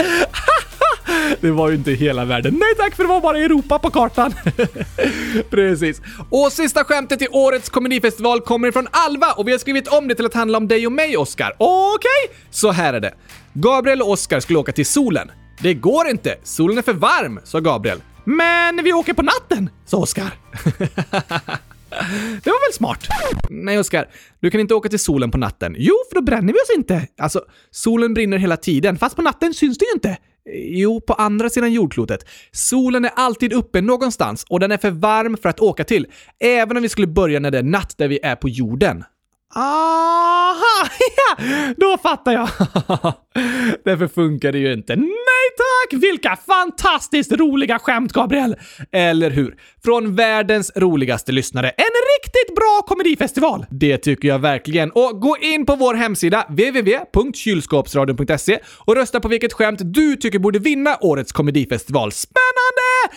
<laughs> <laughs> Det var ju inte hela världen. Nej tack, för det var bara Europa på kartan. <laughs> Precis. Och sista skämtet i årets komedifestival kommer ifrån Alva och vi har skrivit om det till att handla om dig och mig, Oscar. Okej? Okay? Så här är det. Gabriel och Oscar skulle åka till solen. Det går inte, solen är för varm, sa Gabriel. Men vi åker på natten, sa Oscar. <laughs> Det var väl smart? Nej, Oskar. Du kan inte åka till solen på natten. Jo, för då bränner vi oss inte. Alltså, solen brinner hela tiden, fast på natten syns det ju inte. Jo, på andra sidan jordklotet. Solen är alltid uppe någonstans och den är för varm för att åka till, även om vi skulle börja när det är natt där vi är på jorden. Aha! <laughs> Ja, då fattar jag. <laughs> Därför funkar det ju inte. Nej tack! Vilka fantastiskt roliga skämt, Gabriel! Eller hur? Från världens roligaste lyssnare. En riktigt bra komedifestival! Det tycker jag verkligen. Och gå in på vår hemsida www.kylskåpsradion.se och rösta på vilket skämt du tycker borde vinna årets komedifestival. Spännande!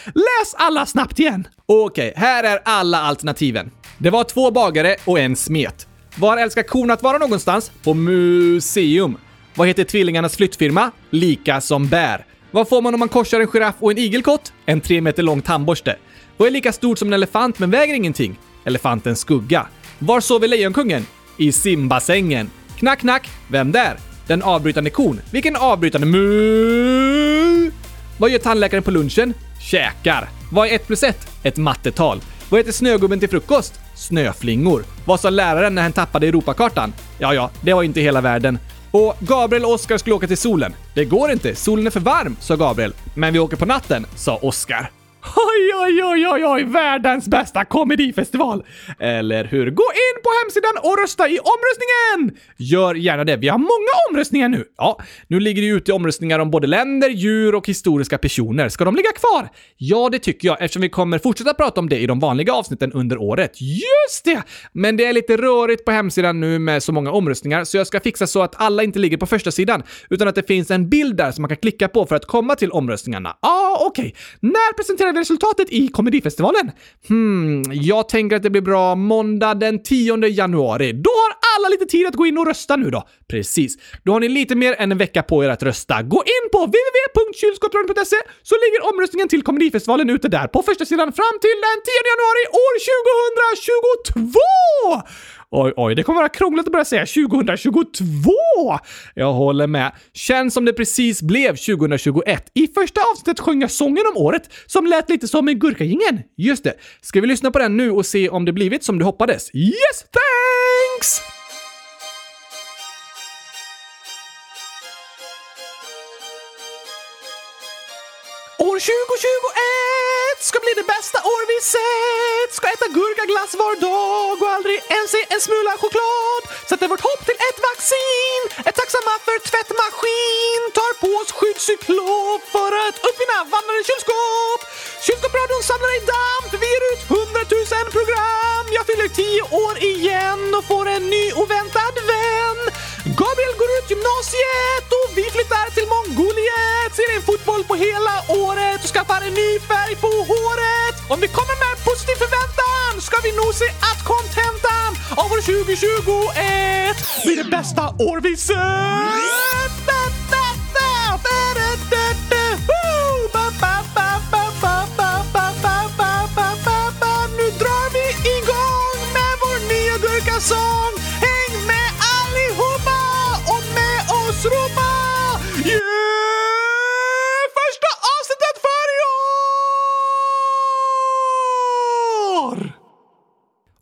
Läs alla snabbt igen! Okej, här är alla alternativen. Det var två bagare och en smet. Var älskar kon att vara någonstans? På museum. Vad heter tvillingarnas flyttfirma? Lika som bär. Vad får man om man korsar en giraff och en igelkott? En tre meter lång tandborste. Vad är lika stort som en elefant men väger ingenting? Elefantens skugga. Var sover Lejonkungen? I simbassängen. Knack, knack. Vem där? Den avbrytande kon. Vilken avbrytande mu? Vad gör tandläkaren på lunchen? Käkar. Vad är 1 plus 1? Ett mattetal. Vad heter snögubben till frukost? Snöflingor. Vad sa läraren när han tappade Europakartan? Ja, ja, det var inte hela världen. Och Gabriel och Oskar skulle åka till solen. Det går inte, solen är för varm, sa Gabriel. Men vi åker på natten, sa Oskar. Oj, oj, oj, oj, oj, världens bästa komedifestival! Eller hur? Gå in på hemsidan och rösta i omröstningen! Gör gärna det. Vi har många omröstningar nu. Ja, nu ligger det ute omröstningar om både länder, djur och historiska personer. Ska de ligga kvar? Ja, det tycker jag eftersom vi kommer fortsätta prata om det i de vanliga avsnitten under året. Just det! Men det är lite rörigt på hemsidan nu med så många omröstningar, så jag ska fixa så att alla inte ligger på första sidan, utan att det finns en bild där som man kan klicka på för att komma till omröstningarna. Ja, ah, okej. Okay. När presenterar resultatet i komedifestivalen? Hmm, jag tänker att det blir bra måndag den 10 januari. Då har alla lite tid att gå in och rösta nu då. Precis. Då har ni lite mer än en vecka på er att rösta. Gå in på www.kylskåpsradion.se så ligger omröstningen till komedifestivalen ute där på första sidan fram till den 10 januari år 2022! Oj, oj, det kommer vara krångligt att börja säga 2022! Jag håller med. Känns som det precis blev 2021. I första avsnittet sjöng jag sången om året som lät lite som en gurkagingen. Just det. Ska vi lyssna på den nu och se om det blivit som du hoppades? Yes, thanks! 2021 ska bli det bästa år vi sett. Ska äta gurkaglass var dag och aldrig ens se en smula choklad. Sätter vårt hopp till ett vaccin. Är tacksamma för tvättmaskin. Tar på oss skyddscyklop för att uppfinna vandrande kylskåp. Kylskåpsradion samlar i damm för vi ger ut hundratusen program. Jag fyller tio år igen och får en ny oväntad vän. Gabriel går ut gymnasiet och vi flyttar till Mongoliet. Ser en fotboll på hela året och skaffar en ny färg på håret. Om vi kommer med positiv förväntan ska vi nog se att kontentan av år 2021 blir det bästa år vi sett. Nu drar vi igång med vår nya gurkasång.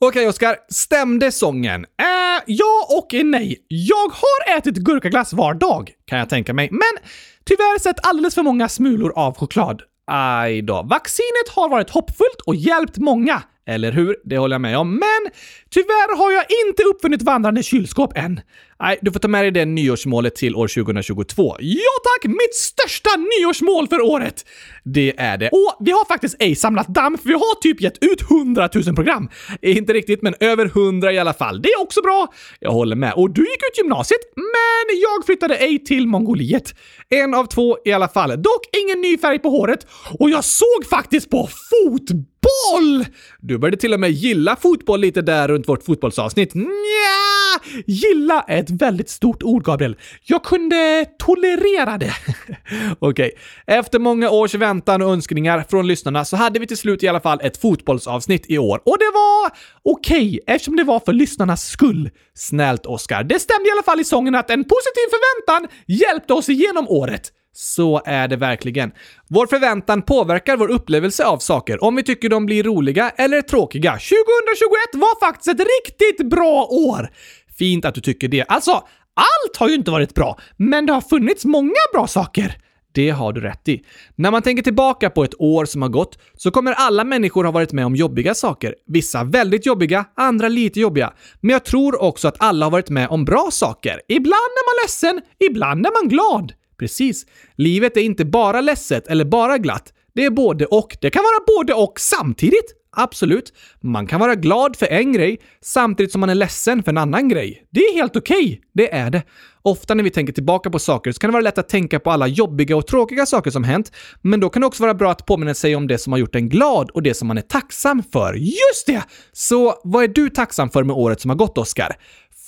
Okej Oskar, stämde sången? Äh, ja och nej. Jag har ätit gurkaglass var dag, kan jag tänka mig. Men tyvärr sett alldeles för många smulor av choklad. Aj då. Vaccinet har varit hoppfullt och hjälpt många. Eller hur? Det håller jag med om. Men tyvärr har jag inte uppfunnit vandrande kylskåp än. Nej, du får ta med dig det nyårsmålet till år 2022. Ja tack! Mitt största nyårsmål för året! Det är det. Och vi har faktiskt ej samlat damm, för vi har typ gett ut 100 000 program. Inte riktigt, men över 100 i alla fall. Det är också bra. Jag håller med. Och du gick ut gymnasiet, men jag flyttade ej till Mongoliet. En av två i alla fall. Dock ingen ny färg på håret. Och jag såg faktiskt på fotboll! Du började till och med gilla fotboll lite där runt vårt fotbollsavsnitt. Nja, gilla är ett väldigt stort ord, Gabriel. Jag kunde tolerera det. <laughs> Okej, okay. efter många års väntan och önskningar från lyssnarna så hade vi till slut i alla fall ett fotbollsavsnitt i år. Och det var okej, okay, eftersom det var för lyssnarnas skull. Snällt, Oscar. Det stämde i alla fall i sången att en positiv förväntan hjälpte oss igenom året. Så är det verkligen. Vår förväntan påverkar vår upplevelse av saker, om vi tycker de blir roliga eller tråkiga. 2021 var faktiskt ett riktigt bra år! Fint att du tycker det. Alltså, allt har ju inte varit bra, men det har funnits många bra saker. Det har du rätt i. När man tänker tillbaka på ett år som har gått så kommer alla människor ha varit med om jobbiga saker. Vissa väldigt jobbiga, andra lite jobbiga. Men jag tror också att alla har varit med om bra saker. Ibland är man ledsen, ibland är man glad. Precis. Livet är inte bara ledset eller bara glatt. Det är både och. Det kan vara både och samtidigt. Absolut. Man kan vara glad för en grej samtidigt som man är ledsen för en annan grej. Det är helt okej. Okay. Det är det. Ofta när vi tänker tillbaka på saker så kan det vara lätt att tänka på alla jobbiga och tråkiga saker som hänt, men då kan det också vara bra att påminna sig om det som har gjort en glad och det som man är tacksam för. Just det! Så vad är du tacksam för med året som har gått, Oskar?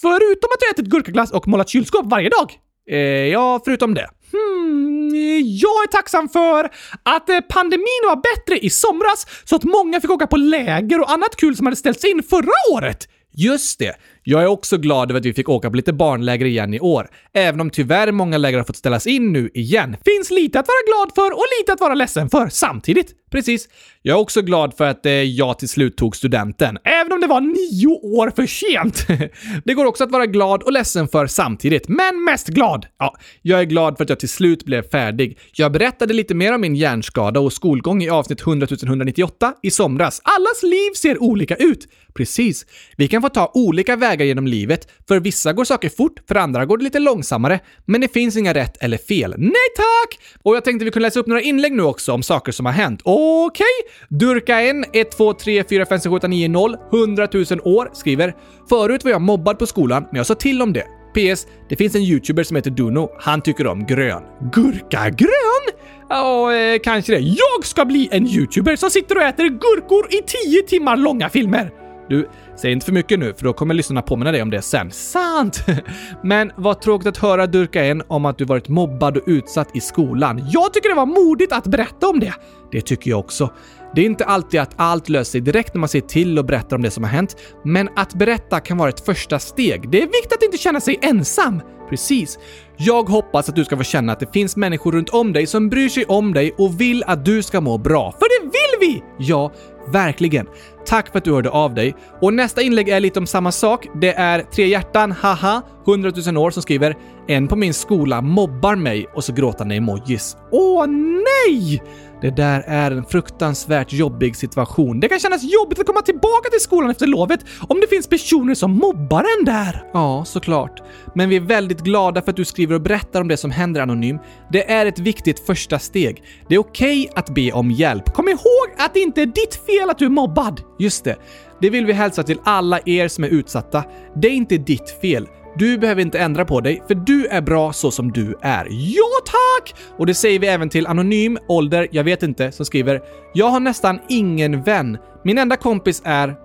Förutom att du ätit gurkaglass och målat kylskåp varje dag? Eh, ja, förutom det. Hmm, jag är tacksam för att eh, pandemin var bättre i somras så att många fick åka på läger och annat kul som hade ställts in förra året. Just det! Jag är också glad över att vi fick åka på lite barnläger igen i år, även om tyvärr många läger har fått ställas in nu igen. Finns lite att vara glad för och lite att vara ledsen för samtidigt. Precis. Jag är också glad för att eh, jag till slut tog studenten, även om det var nio år för sent. <laughs> det går också att vara glad och ledsen för samtidigt, men mest glad. Ja, jag är glad för att jag till slut blev färdig. Jag berättade lite mer om min hjärnskada och skolgång i avsnitt 100 198 i somras. Allas liv ser olika ut. Precis. Vi kan få ta olika vägar genom livet. För vissa går saker fort, för andra går det lite långsammare. Men det finns inga rätt eller fel. Nej tack! Och jag tänkte vi kunde läsa upp några inlägg nu också om saker som har hänt. Okej? Okay. Durka 1, 1, 2, 3, 4, 5, 6, 7, 8, 9, 0, 100 000 år skriver “Förut var jag mobbad på skolan, men jag sa till om det. PS. Det finns en youtuber som heter Duno. Han tycker om grön. Gurkagrön? Ja, eh, kanske det. Jag ska bli en youtuber som sitter och äter gurkor i 10 timmar långa filmer. Du, säg inte för mycket nu för då kommer lyssnarna påminna dig om det sen. Sant! <laughs> Men vad tråkigt att höra Durka en om att du varit mobbad och utsatt i skolan. Jag tycker det var modigt att berätta om det. Det tycker jag också. Det är inte alltid att allt löser sig direkt när man säger till och berättar om det som har hänt, men att berätta kan vara ett första steg. Det är viktigt att inte känna sig ensam. Precis. Jag hoppas att du ska få känna att det finns människor runt om dig som bryr sig om dig och vill att du ska må bra. För det vill vi! Ja, verkligen. Tack för att du hörde av dig. Och nästa inlägg är lite om samma sak. Det är tre hjärtan, haha, 100 000 år som skriver “En på min skola mobbar mig” och så gråtande emojis. Åh nej! Det där är en fruktansvärt jobbig situation. Det kan kännas jobbigt att komma tillbaka till skolan efter lovet om det finns personer som mobbar en där. Ja, såklart. Men vi är väldigt glada för att du skriver och berättar om det som händer anonym. Det är ett viktigt första steg. Det är okej okay att be om hjälp. Kom ihåg att det inte är ditt fel att du är mobbad. Just det. Det vill vi hälsa till alla er som är utsatta. Det är inte ditt fel. Du behöver inte ändra på dig, för du är bra så som du är. Ja tack! Och det säger vi även till Anonym, ålder, jag vet inte, som skriver “Jag har nästan ingen vän. Min enda kompis är...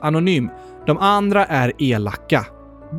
Anonym. De andra är elaka.”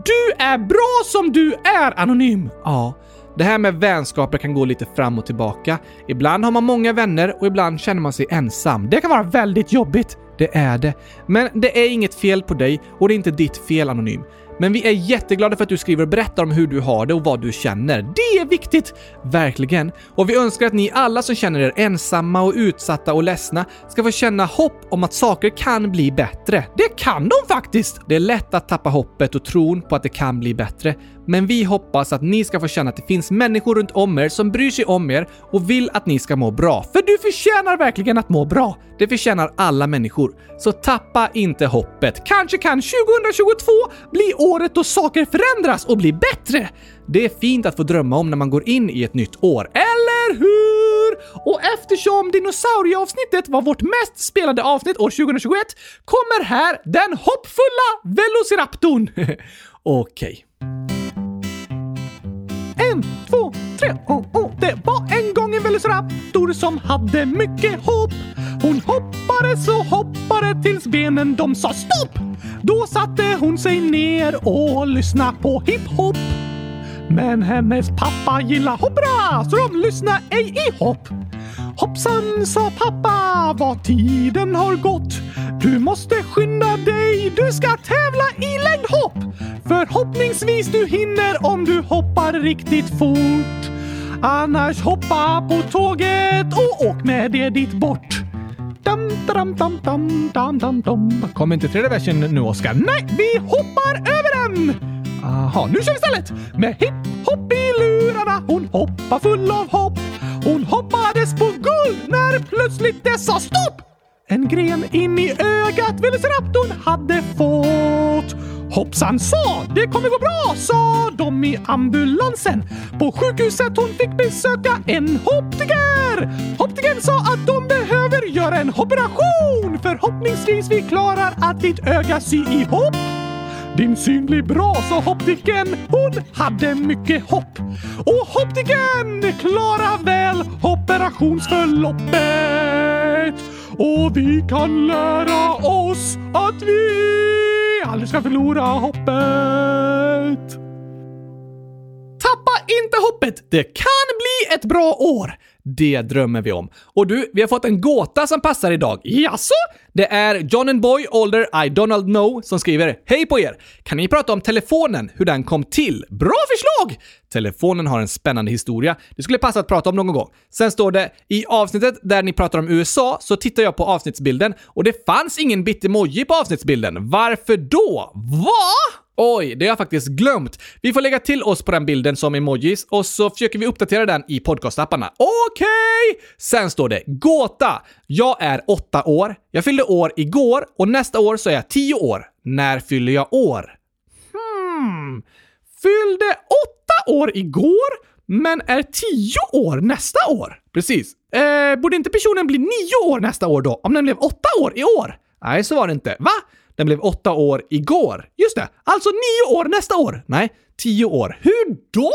Du är bra som du är, Anonym! Ja. Det här med vänskaper kan gå lite fram och tillbaka. Ibland har man många vänner och ibland känner man sig ensam. Det kan vara väldigt jobbigt. Det är det. Men det är inget fel på dig och det är inte ditt fel, Anonym. Men vi är jätteglada för att du skriver och berättar om hur du har det och vad du känner. Det är viktigt! Verkligen. Och vi önskar att ni alla som känner er ensamma och utsatta och ledsna ska få känna hopp om att saker kan bli bättre. Det kan de faktiskt! Det är lätt att tappa hoppet och tron på att det kan bli bättre. Men vi hoppas att ni ska få känna att det finns människor runt om er som bryr sig om er och vill att ni ska må bra. För du förtjänar verkligen att må bra! Det förtjänar alla människor. Så tappa inte hoppet. Kanske kan 2022 bli året då saker förändras och blir bättre. Det är fint att få drömma om när man går in i ett nytt år, eller hur? Och eftersom dinosaurieavsnittet var vårt mest spelade avsnitt år 2021 kommer här den hoppfulla Velociraptorn. <laughs> Okej. Okay. Tre, oh, oh. Det var en gång en väldigt raptor som hade mycket hopp. Hon hoppade så hoppade tills benen de sa stopp. Då satte hon sig ner och lyssnade på hiphop. Men hennes pappa gillar hoppra så de lyssnade ej i hopp. Hoppsan, sa pappa, vad tiden har gått. Du måste skynda dig, du ska tävla i längdhopp. Förhoppningsvis du hinner om du hoppar riktigt fort. Annars hoppa på tåget och åk med det dit bort. Dam, dam, dam, dam, dam, dam, dam. Kom inte tredje versen nu, Oskar. Nej, vi hoppar över den! Aha, nu kör vi istället! Med hipp hopp i lurarna, hon hoppar full av hopp. Hon hoppades på guld när plötsligt det sa stopp! En gren in i ögat Velociraptorn hade fått. Hoppsan sa, det kommer gå bra, sa de i ambulansen. På sjukhuset hon fick besöka en hoptiker Hoptikern sa att de behöver göra en operation. Förhoppningsvis vi klarar att ditt öga sy ihop. Din syn blir bra, sa optiken. Hon hade mycket hopp. Och optiken klarar väl operationsförloppet. Och vi kan lära oss att vi aldrig ska förlora hoppet. Inte hoppet! Det kan bli ett bra år! Det drömmer vi om. Och du, vi har fått en gåta som passar idag. Jaså? Det är John and Boy Older I Donald Know som skriver Hej på er! Kan ni prata om telefonen, hur den kom till? Bra förslag! Telefonen har en spännande historia. Det skulle passa att prata om någon gång. Sen står det i avsnittet där ni pratar om USA så tittar jag på avsnittsbilden och det fanns ingen bittemoji på avsnittsbilden. Varför då? Va? Oj, det har jag faktiskt glömt. Vi får lägga till oss på den bilden som emojis och så försöker vi uppdatera den i podcastapparna. Okej! Okay. Sen står det gåta. Jag är åtta år. Jag fyllde år igår och nästa år så är jag tio år. När fyller jag år? Hmm. Fyllde åtta år igår, men är tio år nästa år? Precis. Eh, borde inte personen bli nio år nästa år då, om den blev åtta år i år? Nej, så var det inte. Va? Den blev åtta år igår. Just det, alltså nio år nästa år. Nej, tio år. Hur då?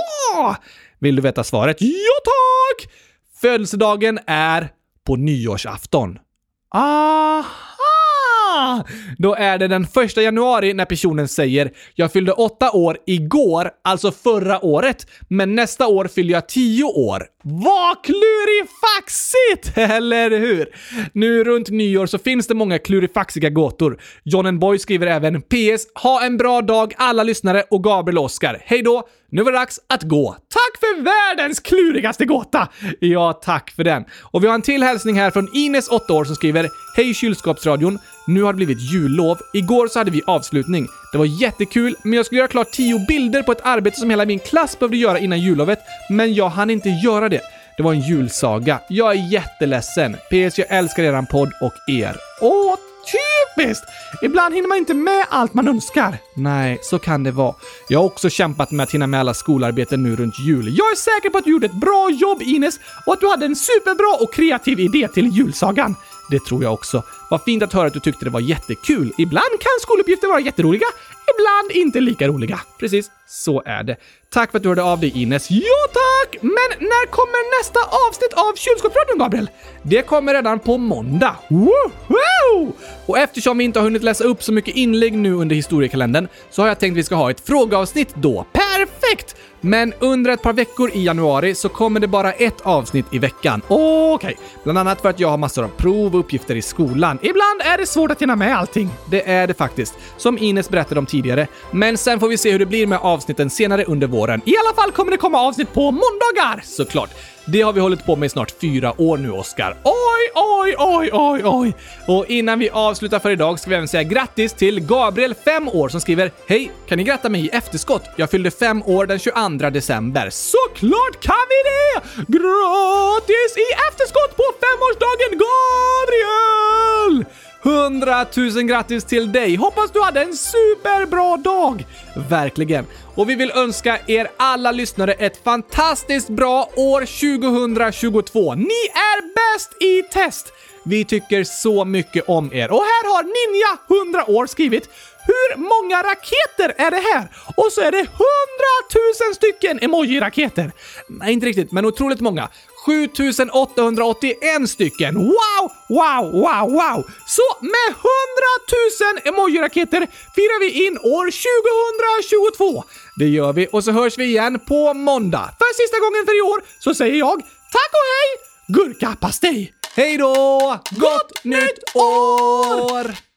Vill du veta svaret? Ja tack! Födelsedagen är på nyårsafton. Aha! Då är det den första januari när personen säger “Jag fyllde åtta år igår, alltså förra året, men nästa år fyller jag tio år”. Vad klurifaxigt! <laughs> Eller hur? Nu runt nyår så finns det många klurifaxiga gåtor. John and Boy skriver även “PS. Ha en bra dag alla lyssnare och Gabriel och Oskar. Hej då! Nu var det dags att gå. Tack för världens klurigaste gåta! Ja, tack för den. Och vi har en till hälsning här från Ines, 8 år, som skriver “Hej kylskåpsradion! Nu har det blivit jullov. Igår så hade vi avslutning. Det var jättekul, men jag skulle göra klart tio bilder på ett arbete som hela min klass behövde göra innan jullovet, men jag hann inte göra det. Det var en julsaga. Jag är jätteledsen. PS, jag älskar eran podd och er. Åh, typiskt! Ibland hinner man inte med allt man önskar. Nej, så kan det vara. Jag har också kämpat med att hinna med alla skolarbeten nu runt jul. Jag är säker på att du gjorde ett bra jobb Ines och att du hade en superbra och kreativ idé till julsagan. Det tror jag också. Vad fint att höra att du tyckte det var jättekul. Ibland kan skoluppgifter vara jätteroliga, ibland inte lika roliga. Precis, så är det. Tack för att du hörde av dig Ines. Ja tack! Men när kommer nästa avsnitt av Kylskåpsradion, Gabriel? Det kommer redan på måndag. Woho! Och eftersom vi inte har hunnit läsa upp så mycket inlägg nu under historiekalendern så har jag tänkt att vi ska ha ett frågeavsnitt då. Perfekt! Men under ett par veckor i januari så kommer det bara ett avsnitt i veckan. Okej, okay. bland annat för att jag har massor av prov och uppgifter i skolan. Ibland är det svårt att hinna med allting. Det är det faktiskt, som Ines berättade om tidigare. Men sen får vi se hur det blir med avsnitten senare under våren. I alla fall kommer det komma avsnitt på måndagar, såklart. Det har vi hållit på med i snart fyra år nu, Oskar. Oj, oj, oj, oj, oj! oj! Och innan vi avslutar för idag ska vi även säga grattis till Gabriel, 5 år, som skriver “Hej! Kan ni gratta mig i efterskott? Jag fyllde 5 år den 22 december.” Såklart kan vi det! Gratis i efterskott på femårsdagen, Gabriel! 100 000 grattis till dig! Hoppas du hade en superbra dag! Verkligen. Och vi vill önska er alla lyssnare ett fantastiskt bra år 2022. Ni är bäst i test! Vi tycker så mycket om er. Och här har Ninja 100 år skrivit hur många raketer är det här? Och så är det 100 000 stycken emoji-raketer. Nej, inte riktigt, men otroligt många. 7881 stycken. Wow, wow, wow, wow! Så med 100 000 emoji-raketer firar vi in år 2022. Det gör vi och så hörs vi igen på måndag. För sista gången för i år så säger jag tack och hej, gurkapastej! Hej då! Gott, Gott nytt år!